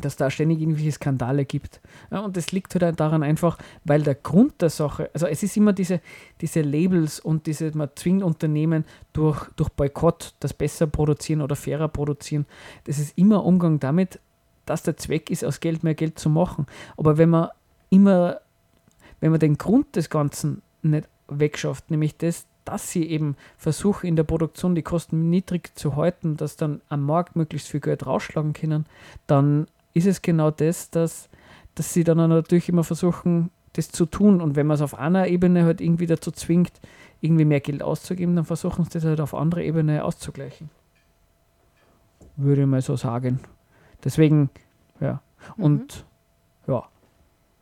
dass da ständig irgendwelche Skandale gibt. Ja, und das liegt halt daran einfach, weil der Grund der Sache, also es ist immer diese, diese Labels und diese, man zwingt Unternehmen durch, durch Boykott das besser produzieren oder fairer produzieren. Das ist immer Umgang damit, dass der Zweck ist, aus Geld mehr Geld zu machen. Aber wenn man immer, wenn man den Grund des Ganzen nicht wegschafft, nämlich das, dass sie eben versuchen, in der Produktion die Kosten niedrig zu halten, dass dann am Markt möglichst viel Geld rausschlagen können, dann ist es genau das, dass, dass sie dann natürlich immer versuchen, das zu tun. Und wenn man es auf einer Ebene halt irgendwie dazu zwingt, irgendwie mehr Geld auszugeben, dann versuchen sie das halt auf anderer Ebene auszugleichen. Würde ich mal so sagen. Deswegen, ja. Und ja,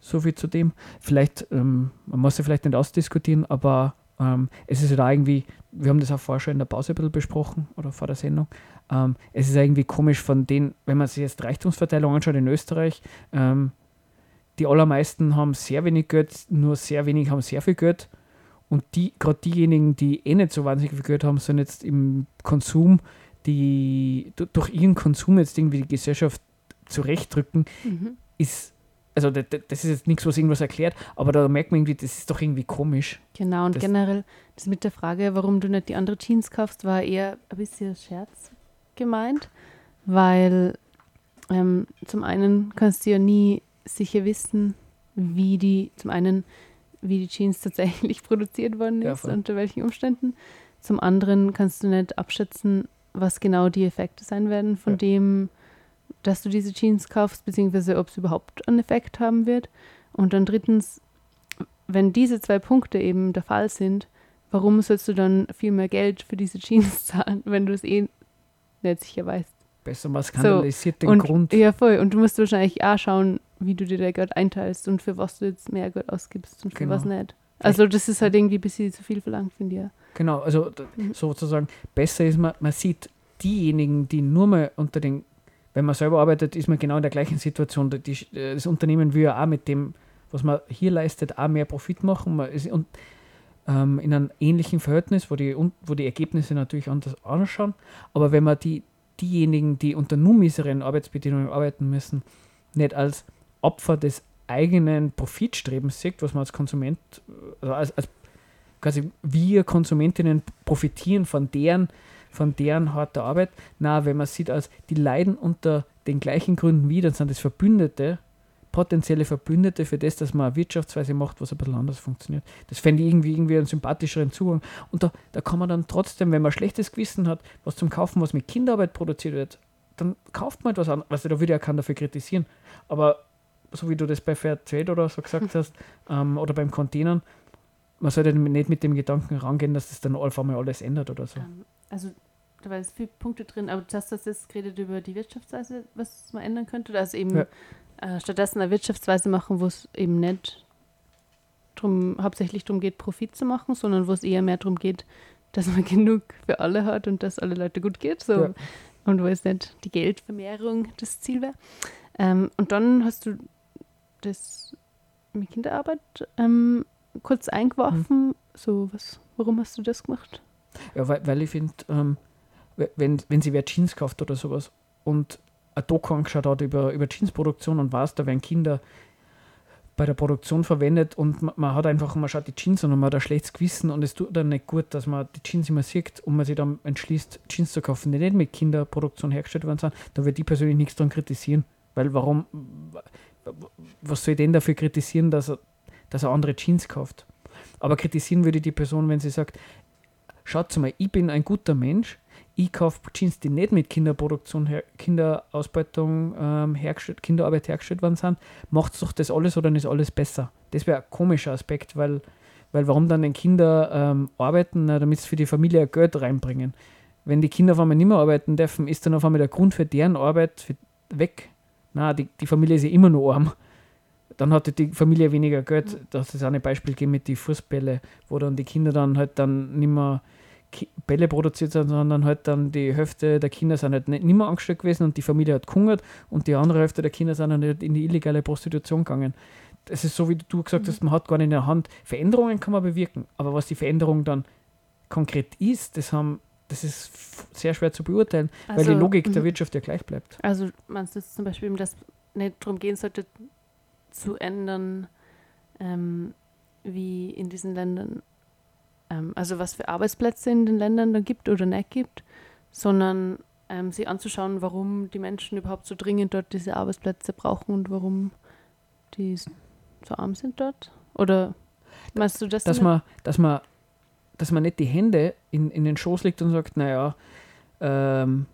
so viel zu dem. Vielleicht, ähm, man muss ja vielleicht nicht ausdiskutieren, aber ähm, es ist ja da irgendwie, wir haben das auch vorher schon in der Pause ein bisschen besprochen oder vor der Sendung. Ähm, es ist irgendwie komisch von denen, wenn man sich jetzt Reichtumsverteilung anschaut in Österreich, ähm, die allermeisten haben sehr wenig Geld, nur sehr wenig haben sehr viel Geld. Und die, gerade diejenigen, die eh nicht so wahnsinnig viel Geld haben, sind jetzt im Konsum, die du- durch ihren Konsum jetzt irgendwie die Gesellschaft zurechtdrücken, Mhm. ist, also das, das ist jetzt nichts, was irgendwas erklärt, aber da merkt man irgendwie, das ist doch irgendwie komisch. Genau, und Das- generell, das mit der Frage, warum du nicht die andere Jeans kaufst, war eher ein bisschen Scherz gemeint, weil ähm, zum einen kannst du ja nie sicher wissen, wie die, zum einen, wie die Jeans tatsächlich produziert worden Ja, ist, voll. unter welchen Umständen. Zum anderen kannst du nicht abschätzen, was genau die Effekte sein werden von Ja. dem, dass du diese Jeans kaufst, beziehungsweise ob es überhaupt einen Effekt haben wird. Und dann drittens, wenn diese zwei Punkte eben der Fall sind, warum sollst du dann viel mehr Geld für diese Jeans zahlen, wenn du es eh nicht sicher weißt? Besser man skandalisiert den und, Grund. Ja, voll. Und du musst wahrscheinlich auch schauen, wie du dir dein Geld einteilst und für was du jetzt mehr Geld ausgibst und für Genau. was nicht. Also das ist halt irgendwie ein bisschen zu viel verlangt, finde ich. ja. Genau, also Mhm. sozusagen, besser ist man, man sieht diejenigen, die nur mal unter den, wenn man selber arbeitet, ist man genau in der gleichen Situation. Die, das Unternehmen will ja auch mit dem, was man hier leistet, auch mehr Profit machen. Man ist und, ähm, in einem ähnlichen Verhältnis, wo die, wo die Ergebnisse natürlich anders ausschauen. Aber wenn man die, diejenigen, die unter nur misereren Arbeitsbedingungen arbeiten müssen, nicht als Opfer des eigenen Profitstrebens sieht, was man als Konsument, äh, also als, als quasi wir Konsumentinnen profitieren von deren, von deren harter Arbeit. Na, wenn man sieht, als die leiden unter den gleichen Gründen wie, dann sind das Verbündete, potenzielle Verbündete für das, dass man eine Wirtschaftsweise macht, was ein bisschen anders funktioniert. Das fände ich irgendwie, irgendwie einen sympathischeren Zugang. Und da, da kann man dann trotzdem, wenn man schlechtes Gewissen hat, was zum Kaufen, was mit Kinderarbeit produziert wird, dann kauft man etwas anderes. Also da würde ja keiner dafür kritisieren. Aber so wie du das bei Fair Trade oder so gesagt hast, ähm, oder beim Containern, man sollte nicht mit dem Gedanken rangehen, dass das dann auf einmal alles ändert oder so. Also da waren jetzt viele Punkte drin, aber du hast das jetzt geredet über die Wirtschaftsweise, was man ändern könnte. Also eben Ja. äh, stattdessen eine Wirtschaftsweise machen, wo es eben nicht drum, hauptsächlich darum geht, Profit zu machen, sondern wo es eher mehr darum geht, dass man genug für alle hat und dass alle Leute gut geht. So. Ja. Und wo es nicht die Geldvermehrung das Ziel wäre. Ähm, und dann hast du das mit Kinderarbeit ähm, kurz eingeworfen. So, was, warum hast du das gemacht? Ja, weil, weil ich finde, ähm, we- wenn, wenn sie wer Jeans kauft oder sowas und ein Doku angeschaut hat über, über Jeansproduktion und weiß, da werden Kinder bei der Produktion verwendet und man, man hat einfach, man schaut die Jeans an und man hat ein schlechtes Gewissen und es tut dann nicht gut, dass man die Jeans immer sieht und man sich dann entschließt, Jeans zu kaufen, die nicht mit Kinderproduktion hergestellt worden sind, da würde ich persönlich nichts dran kritisieren. Weil warum, was soll ich denn dafür kritisieren, dass er, dass er andere Jeans kauft? Aber kritisieren würde die Person, wenn sie sagt, schaut mal, ich bin ein guter Mensch, ich kaufe Jeans, die nicht mit Kinderproduktion, her, Kinderausbeutung ähm, hergestellt, Kinderarbeit hergestellt worden sind, macht doch das alles oder ist alles besser? Das wäre ein komischer Aspekt, weil, weil warum dann den Kinder ähm, arbeiten, damit sie für die Familie Geld reinbringen? Wenn die Kinder auf einmal nicht mehr arbeiten dürfen, ist dann auf einmal der Grund für deren Arbeit weg. Na, die, die Familie ist ja immer nur arm. Dann hatte die Familie weniger Geld. Das ist auch ein Beispiel gegeben mit den Fußbälle, wo dann die Kinder dann halt dann nicht mehr Bälle produziert haben, sondern halt dann die Hälfte der Kinder sind halt nicht, mehr angestellt gewesen und die Familie hat gehungert und die andere Hälfte der Kinder sind dann halt in die illegale Prostitution gegangen. Das ist so, wie du gesagt hast, man hat gar nicht in der Hand. Veränderungen kann man bewirken, aber was die Veränderung dann konkret ist, das, haben, das ist sehr schwer zu beurteilen, weil die Also, Logik der mhm. Wirtschaft ja gleich bleibt. Also meinst du jetzt zum Beispiel, dass nicht darum gehen sollte, zu ändern, ähm, wie in diesen Ländern, ähm, also was für Arbeitsplätze in den Ländern da gibt oder nicht gibt, sondern ähm, sich anzuschauen, warum die Menschen überhaupt so dringend dort diese Arbeitsplätze brauchen und warum die so arm sind dort? Oder meinst du das? dass man, dass man, dass man nicht die Hände in, in den Schoß legt und sagt, naja, ähm,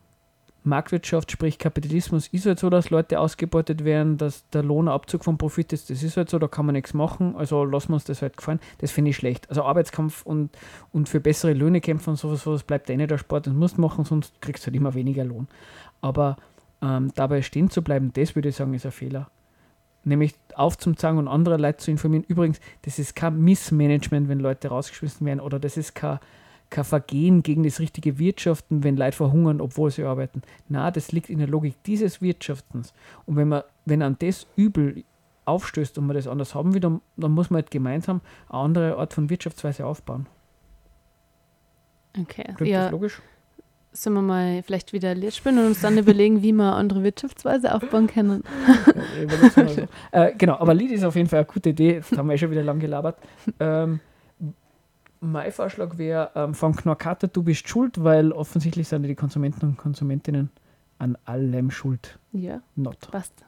Marktwirtschaft, sprich Kapitalismus, ist halt so, dass Leute ausgebeutet werden, dass der Lohnabzug vom Profit ist, das ist halt so, da kann man nichts machen, also lassen wir uns das halt gefallen. Das finde ich schlecht. Also Arbeitskampf und, und für bessere Löhne kämpfen und sowas, sowas bleibt eh nicht der Sport, das musst du machen, sonst kriegst du halt immer weniger Lohn. Aber ähm, dabei stehen zu bleiben, das würde ich sagen, ist ein Fehler. Nämlich aufzuzeigen und andere Leute zu informieren. Übrigens, das ist kein Missmanagement, wenn Leute rausgeschmissen werden, oder das ist kein, kein Vergehen gegen das richtige Wirtschaften, wenn Leute verhungern, obwohl sie arbeiten. Na, das liegt in der Logik dieses Wirtschaftens. Und wenn man, wenn an das Übel aufstößt und man das anders haben will, dann, dann muss man halt gemeinsam eine andere Art von Wirtschaftsweise aufbauen. Okay, Klingt ja, das logisch? sollen wir mal vielleicht wieder Lied spielen und uns dann überlegen, wie wir andere Wirtschaftsweise aufbauen können? Äh, genau, aber Lied ist auf jeden Fall eine gute Idee. Das haben wir eh schon wieder lang gelabert. Ähm, mein Vorschlag wäre ähm, von Knorkater, du bist schuld, weil offensichtlich sind die Konsumenten und Konsumentinnen an allem schuld. Ja, Not. passt.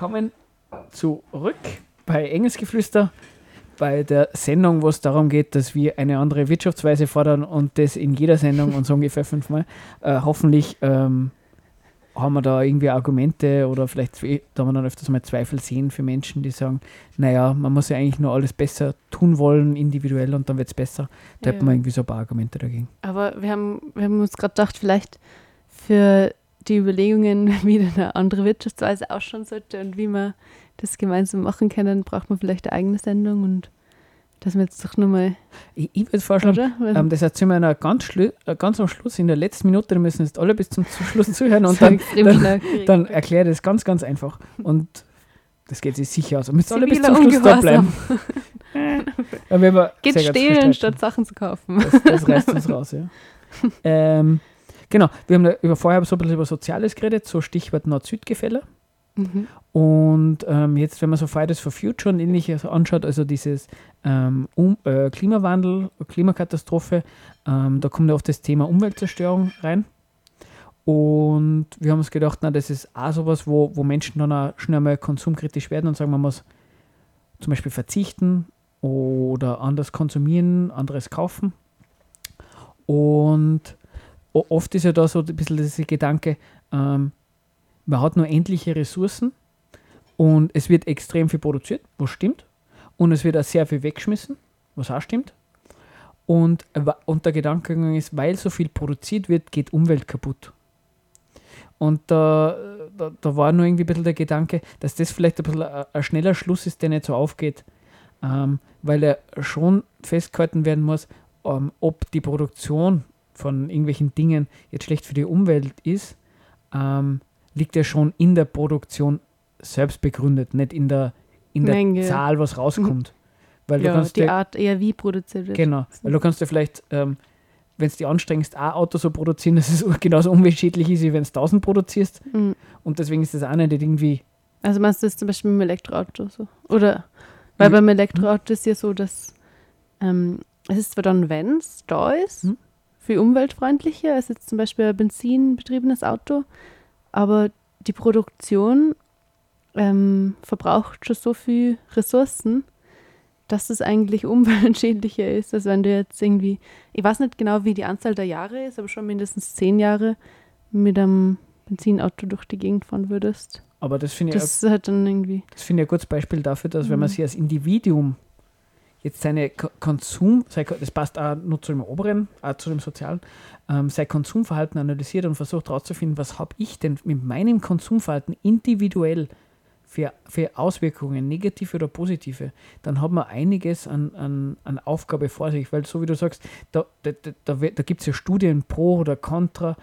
Willkommen zurück bei Engelsgeflüster, bei der Sendung, wo es darum geht, dass wir eine andere Wirtschaftsweise fordern und das in jeder Sendung und so ungefähr fünfmal. Äh, hoffentlich ähm, haben wir da irgendwie Argumente oder vielleicht da wir dann öfters mal Zweifel sehen für Menschen, die sagen, naja, man muss ja eigentlich nur alles besser tun wollen, individuell und dann wird es besser. Da Ja. hätten wir irgendwie so ein paar Argumente dagegen. Aber wir haben, wir haben uns gerade gedacht, vielleicht für die Überlegungen, wie denn eine andere Wirtschaftsweise ausschauen sollte und wie man das gemeinsam machen können, braucht man vielleicht eine eigene Sendung und dass wir jetzt doch nochmal, Ich, ich würde vorschlagen, ähm, das erzählen wir noch ganz, äh, ganz am Schluss, in der letzten Minute, da müssen jetzt alle bis zum Schluss zuhören und dann, dann, dann erkläre ich das ganz, ganz einfach. Und das geht sich sicher aus. Und müsst alle bis zum Schluss da bleiben. Wir Geht stehlen, statt Sachen zu kaufen. Das, das reißt uns raus, ja. ähm, genau, wir haben über, vorher so ein bisschen über Soziales geredet, so Stichwort Nord-Süd-Gefälle. Mhm. Und ähm, jetzt, wenn man so Fridays for Future und ähnliches anschaut, also dieses ähm, um, äh, Klimawandel, Klimakatastrophe, ähm, da kommt ja oft das Thema Umweltzerstörung rein. Und wir haben uns gedacht, na, das ist auch sowas, wo, wo Menschen dann auch schnell mal konsumkritisch werden und sagen, man muss zum Beispiel verzichten oder anders konsumieren, anderes kaufen. Und oft ist ja da so ein bisschen dieser Gedanke, ähm, man hat nur endliche Ressourcen und es wird extrem viel produziert, was stimmt. Und es wird auch sehr viel weggeschmissen, was auch stimmt. Und, und der Gedankengang ist, weil so viel produziert wird, geht Umwelt kaputt. Und da, da, da war nur irgendwie ein bisschen der Gedanke, dass das vielleicht ein bisschen ein schneller Schluss ist, der nicht so aufgeht. Ähm, weil er schon festgehalten werden muss, ähm, ob die Produktion von irgendwelchen Dingen jetzt schlecht für die Umwelt ist, ähm, liegt ja schon in der Produktion selbst begründet, nicht in der, in der Menge. Zahl, was rauskommt. Weil du Ja, kannst die ja, Art eher wie produziert wird. genau, weil du kannst ja vielleicht, ähm, wenn es dir anstrengst, ein Auto so produzieren, dass es genauso umweltschädlich ist, wie wenn es 1000 produzierst. Mhm. Und deswegen ist das auch nicht irgendwie, Also meinst du das zum Beispiel mit dem Elektroauto so? Oder, weil Mhm. beim Elektroauto ist ja so, dass ähm, es ist zwar dann, wenn es da ist, Mhm. Viel umweltfreundlicher als jetzt zum Beispiel ein benzinbetriebenes Auto, aber die Produktion ähm, verbraucht schon so viel Ressourcen, dass es eigentlich umweltschädlicher ist, als wenn du jetzt irgendwie, ich weiß nicht genau, wie die Anzahl der Jahre ist, aber schon mindestens zehn Jahre mit einem Benzinauto durch die Gegend fahren würdest. aber das finde ich, Das ist halt dann irgendwie. das finde ich ein gutes Beispiel dafür, dass wenn man Mhm. sich als Individuum jetzt seine Ko- Konsum, das passt auch nur zu dem oberen, auch zu dem sozialen, ähm, sein Konsumverhalten analysiert und versucht herauszufinden, was habe ich denn mit meinem Konsumverhalten individuell für, für Auswirkungen, negative oder positive, dann hat man einiges an, an, an Aufgabe vor sich, weil so wie du sagst, da, da, da, da gibt es ja Studien pro oder contra,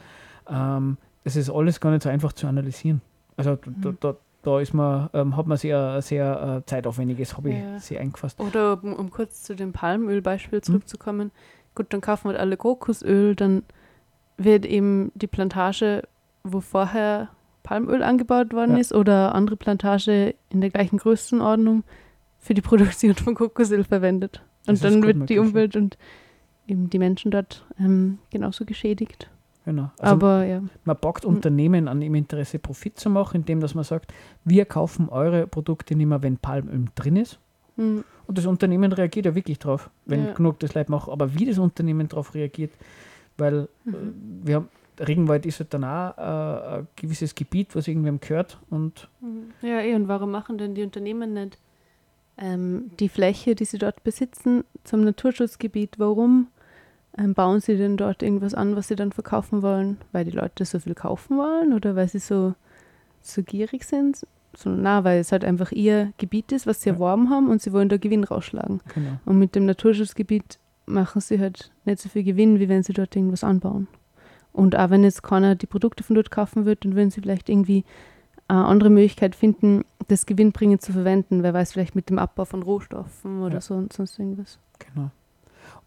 ähm, das ist alles gar nicht so einfach zu analysieren. Also da, Mhm. da, da ist man, ähm, hat man sehr, ein sehr äh, zeitaufwendiges Hobby Ja. sehr eingefasst. Oder um, um kurz zu dem Palmölbeispiel zurückzukommen. Gut, dann kaufen wir alle Kokosöl, dann wird eben die Plantage, wo vorher Palmöl angebaut worden Ja. ist, oder andere Plantage in der gleichen Größenordnung für die Produktion von Kokosöl verwendet. Das Und ist dann wird möglich, die ja. Umwelt und eben die Menschen dort ähm, genauso geschädigt. Genau. Also Aber ja. man packt Mhm. Unternehmen an, im Interesse Profit zu machen, indem dass man sagt, wir kaufen eure Produkte nicht mehr, wenn Palmöl drin ist. Hm, Und das Unternehmen reagiert ja wirklich drauf, wenn Ja. genug das Leute machen. Aber wie das Unternehmen darauf reagiert, weil äh, Mhm. wir haben, Regenwald ist halt dann auch äh, ein gewisses Gebiet, was irgendwem gehört. Und Ja, eh, und warum machen denn die Unternehmen nicht ähm, die Fläche, die sie dort besitzen, zum Naturschutzgebiet? Warum bauen sie denn dort irgendwas an, was sie dann verkaufen wollen? Weil die Leute so viel kaufen wollen oder weil sie so, so gierig sind? So, na, weil es halt einfach ihr Gebiet ist, was sie Ja. erworben haben und sie wollen da Gewinn rausschlagen. genau. Und mit dem Naturschutzgebiet machen sie halt nicht so viel Gewinn, wie wenn sie dort irgendwas anbauen. Und auch wenn jetzt keiner die Produkte von dort kaufen wird, dann würden sie vielleicht irgendwie eine andere Möglichkeit finden, das gewinnbringend zu verwenden. Wer weiß, vielleicht mit dem Abbau von Rohstoffen oder Ja. so und sonst irgendwas. Genau.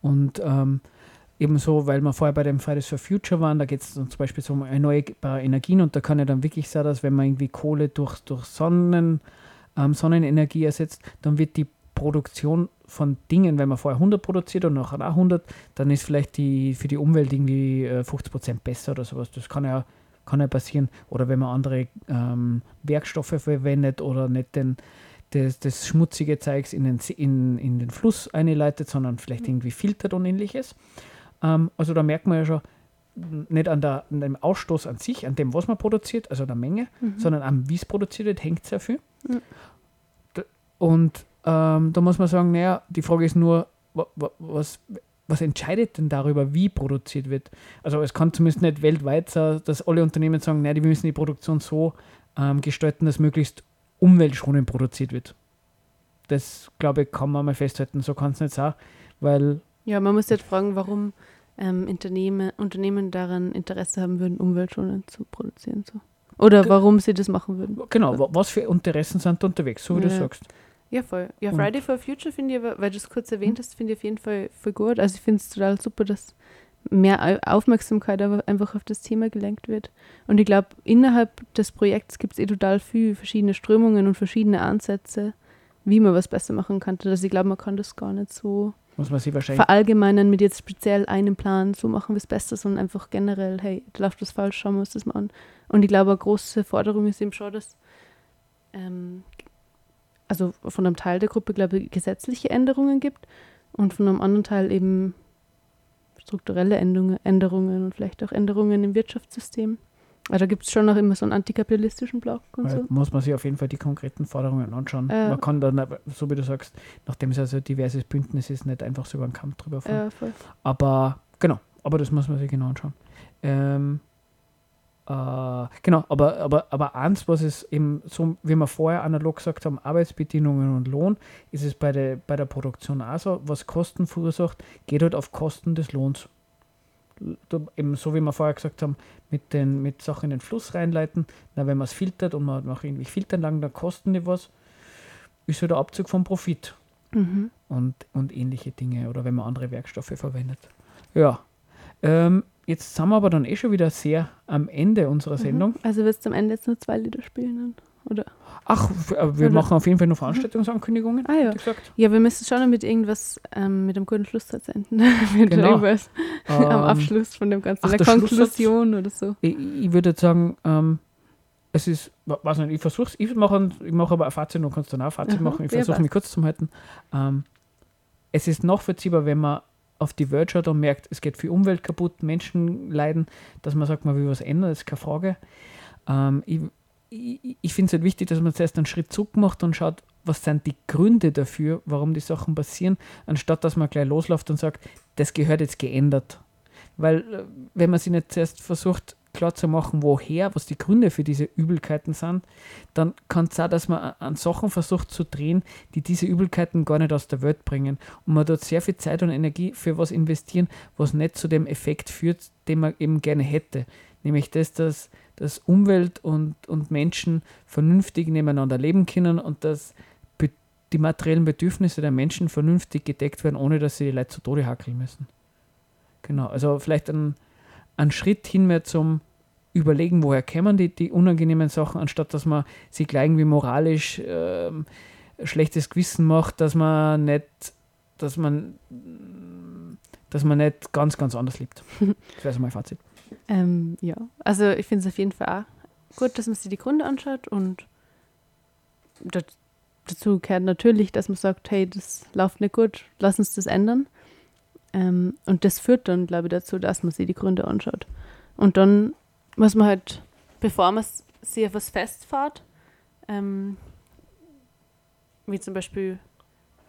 Und ähm, ebenso, weil wir vorher bei dem Fridays for Future waren, da geht es zum Beispiel so um erneuerbare Energien und da kann ja dann wirklich sein, dass wenn man irgendwie Kohle durch, durch Sonnen, ähm, Sonnenenergie ersetzt, dann wird die Produktion von Dingen, wenn man vorher 100 produziert und nachher auch 100, dann ist vielleicht die für die Umwelt irgendwie äh, 50% besser oder sowas. Das kann ja, kann ja passieren. Oder wenn man andere ähm, Werkstoffe verwendet oder nicht den, das, das schmutzige Zeugs in den, in, in den Fluss einleitet, sondern vielleicht irgendwie filtert und ähnliches. Ähm, also da merkt man ja schon, nicht an, der, an dem Ausstoß an sich, an dem, was man produziert, also der Menge, sondern an wie es produziert wird, hängt sehr viel. Mhm. Und ähm, da muss man sagen, naja, die Frage ist nur, wa, wa, was, was entscheidet denn darüber, wie produziert wird? Also es kann zumindest nicht weltweit sein, dass alle Unternehmen sagen, naja, die müssen die Produktion so ähm, gestalten, dass möglichst umweltschonend produziert wird. Das, glaube ich, kann man mal festhalten. So kann es nicht sein, weil Ja, man muss jetzt fragen, warum ähm, Unternehmen, Unternehmen daran Interesse haben würden, umweltschonend zu produzieren. So. Oder Ge- warum sie das machen würden. Genau, wa- was für Interessen sind da unterwegs, so wie du Ja. sagst. Ja, voll. Ja, Und- Friday for Future finde ich, aber, weil du es kurz erwähnt hast, finde ich auf jeden Fall voll gut. Also ich finde es total super, dass mehr Au- Aufmerksamkeit aber einfach auf das Thema gelenkt wird. Und ich glaube, innerhalb des Projekts gibt es eh total viel verschiedene Strömungen und verschiedene Ansätze, wie man was besser machen könnte. Also ich glaube, man kann das gar nicht so Muss man sich wahrscheinlich. verallgemeinern mit jetzt speziell einem Plan, so machen wir es besser, sondern einfach generell, hey, da läuft was falsch, schauen wir uns das mal an. Und ich glaube, eine große Forderung ist eben schon, dass, ähm, also von einem Teil der Gruppe, glaube ich, gesetzliche Änderungen gibt und von einem anderen Teil eben strukturelle Änderungen, Änderungen und vielleicht auch Änderungen im Wirtschaftssystem. Also da gibt es schon noch immer so einen antikapitalistischen Block und Weil so. Muss man sich auf jeden Fall die konkreten Forderungen anschauen. Ja. Man kann dann, so wie du sagst, nachdem es also ein diverses Bündnis ist, nicht einfach so über den Kamm drüber fahren. Ja. Aber genau, aber das muss man sich genau anschauen. Ähm, äh, genau, aber, aber, aber eins, was es eben so, wie wir vorher analog gesagt haben, Arbeitsbedingungen und Lohn, ist es bei der, bei der Produktion auch so, was Kosten verursacht, geht halt auf Kosten des Lohns. Eben so wie wir vorher gesagt haben, mit, den, mit Sachen in den Fluss reinleiten, na, wenn man es filtert und man macht irgendwie Filteranlagen, dann kosten die was, ist halt der Abzug vom Profit Mhm. und, und ähnliche Dinge oder wenn man andere Werkstoffe verwendet. Ja, ähm, jetzt sind wir aber dann eh schon wieder sehr am Ende unserer Sendung. Also wirst du am Ende jetzt nur zwei Lieder spielen? Dann? Oder? Ach, äh, wir Oder- machen auf jeden Fall noch Veranstaltungsankündigungen. Ah ja. gesagt. Ja, wir müssen schon mit irgendwas, ähm, mit einem guten Schlusssatz enden. mit Genau. irgendwas am Ähm, Abschluss von dem Ganzen. ach, der Schlusssatz? Konklusion oder so. Ich, ich würde jetzt sagen, ähm, es ist, wa- weiß nicht, ich versuche ich mache ein- ich mache aber ein Fazit und kannst dann auch ein Fazit Aha, machen. Ich versuche mich kurz zu halten. Ähm, es ist nachvollziehbar, wenn man auf die Welt schaut und merkt, es geht viel Umwelt kaputt, Menschen leiden, dass man sagt, man will was ändern, das ist keine Frage. Ähm, ich ich, ich finde es halt wichtig, dass man zuerst einen Schritt zurück macht und schaut, was sind die Gründe dafür, warum die Sachen passieren, anstatt dass man gleich losläuft und sagt, das gehört jetzt geändert. Weil, äh, wenn man sich nicht zuerst versucht, klar zu machen, woher, was die Gründe für diese Übelkeiten sind, dann kann es sein, dass man a- an Sachen versucht zu drehen, die diese Übelkeiten gar nicht aus der Welt bringen. Und man dort sehr viel Zeit und Energie für was investieren, was nicht zu dem Effekt führt, den man eben gerne hätte. Nämlich das, dass, dass Umwelt und, und Menschen vernünftig nebeneinander leben können und dass die materiellen Bedürfnisse der Menschen vernünftig gedeckt werden, ohne dass sie die Leute zu Tode hackeln müssen. Genau, also vielleicht ein, ein Schritt hin mehr zum Überlegen, woher kämen die, die unangenehmen Sachen, anstatt dass man sich gleich irgendwie moralisch ähm, schlechtes Gewissen macht, dass man nicht, dass man, dass man nicht ganz, ganz anders lebt. Das wäre so mein Fazit. Ähm, ja, also ich finde es auf jeden Fall auch gut, dass man sich die Gründe anschaut und dazu gehört natürlich, dass man sagt, hey, das läuft nicht gut, lass uns das ändern. Ähm, und das führt dann, glaube ich, dazu, dass man sich die Gründe anschaut. Und dann muss man halt, bevor man sich auf was festfahrt, ähm, wie zum Beispiel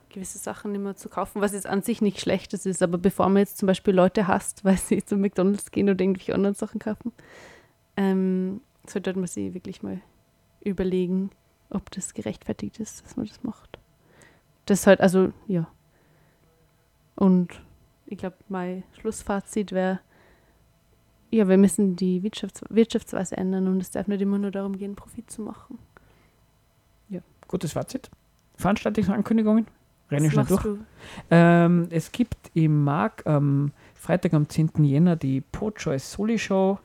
gewisse Sachen mehr zu kaufen, was jetzt an sich nicht schlechtes ist, aber bevor man jetzt zum Beispiel Leute hasst, weil sie zu McDonalds gehen oder irgendwelche anderen Sachen kaufen, ähm, sollte man sich wirklich mal überlegen, ob das gerechtfertigt ist, dass man das macht. Das halt, also, ja. Und ich glaube, mein Schlussfazit wäre, ja, wir müssen die Wirtschafts Wirtschaftsweise ändern und es darf nicht immer nur darum gehen, Profit zu machen. Gutes Fazit. Veranstaltungsankündigungen. Renne ich schnell durch. du? Ähm, es gibt im Mark am Freitag am 10. Jänner die Po-Choice Soli Show.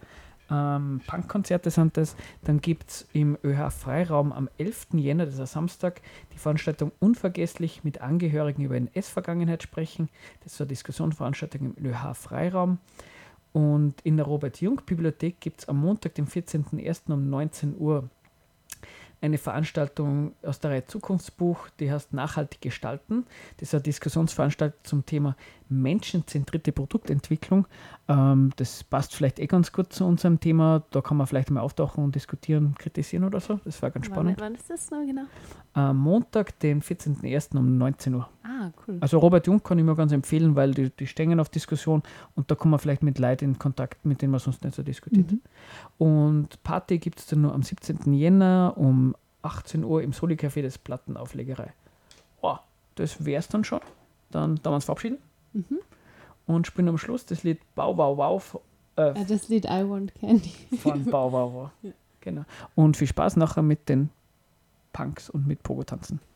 Ähm, Punkkonzerte sind das. Dann gibt es im ÖH Freiraum am 11. Jänner, das ist ein Samstag, die Veranstaltung Unvergesslich mit Angehörigen über NS-Vergangenheit sprechen. Das ist eine Diskussionsveranstaltung im ÖH Freiraum. Und in der Robert-Jung-Bibliothek gibt es am Montag, den 14.01. um 19 Uhr eine Veranstaltung aus der Reihe Zukunftsbuch, die heißt Nachhaltig gestalten. Das ist eine Diskussionsveranstaltung zum Thema menschenzentrierte Produktentwicklung. Ähm, das passt vielleicht eh ganz gut zu unserem Thema. Da kann man vielleicht mal auftauchen und diskutieren, kritisieren oder so. Das war ganz spannend. Wann, wann ist das noch genau? Am Montag, den 14.01. um 19 Uhr. Ah, cool. Also Robert Jung kann ich mir ganz empfehlen, weil die, die stehen auf Diskussion und da kommen wir vielleicht mit Leuten in Kontakt, mit denen man sonst nicht so diskutiert. Und Party gibt es dann nur am 17. Jänner um 18 Uhr im Soli Café des Plattenauflegerei. Wow, das wäre es dann schon. Dann darf wir uns verabschieden und spielen am Schluss das Lied Bau, Bau, Bau f- äh, das Lied I Want Candy. von Bau, Bau, Bau. Genau. Und viel Spaß nachher mit den Punks und mit Pogo-Tanzen. I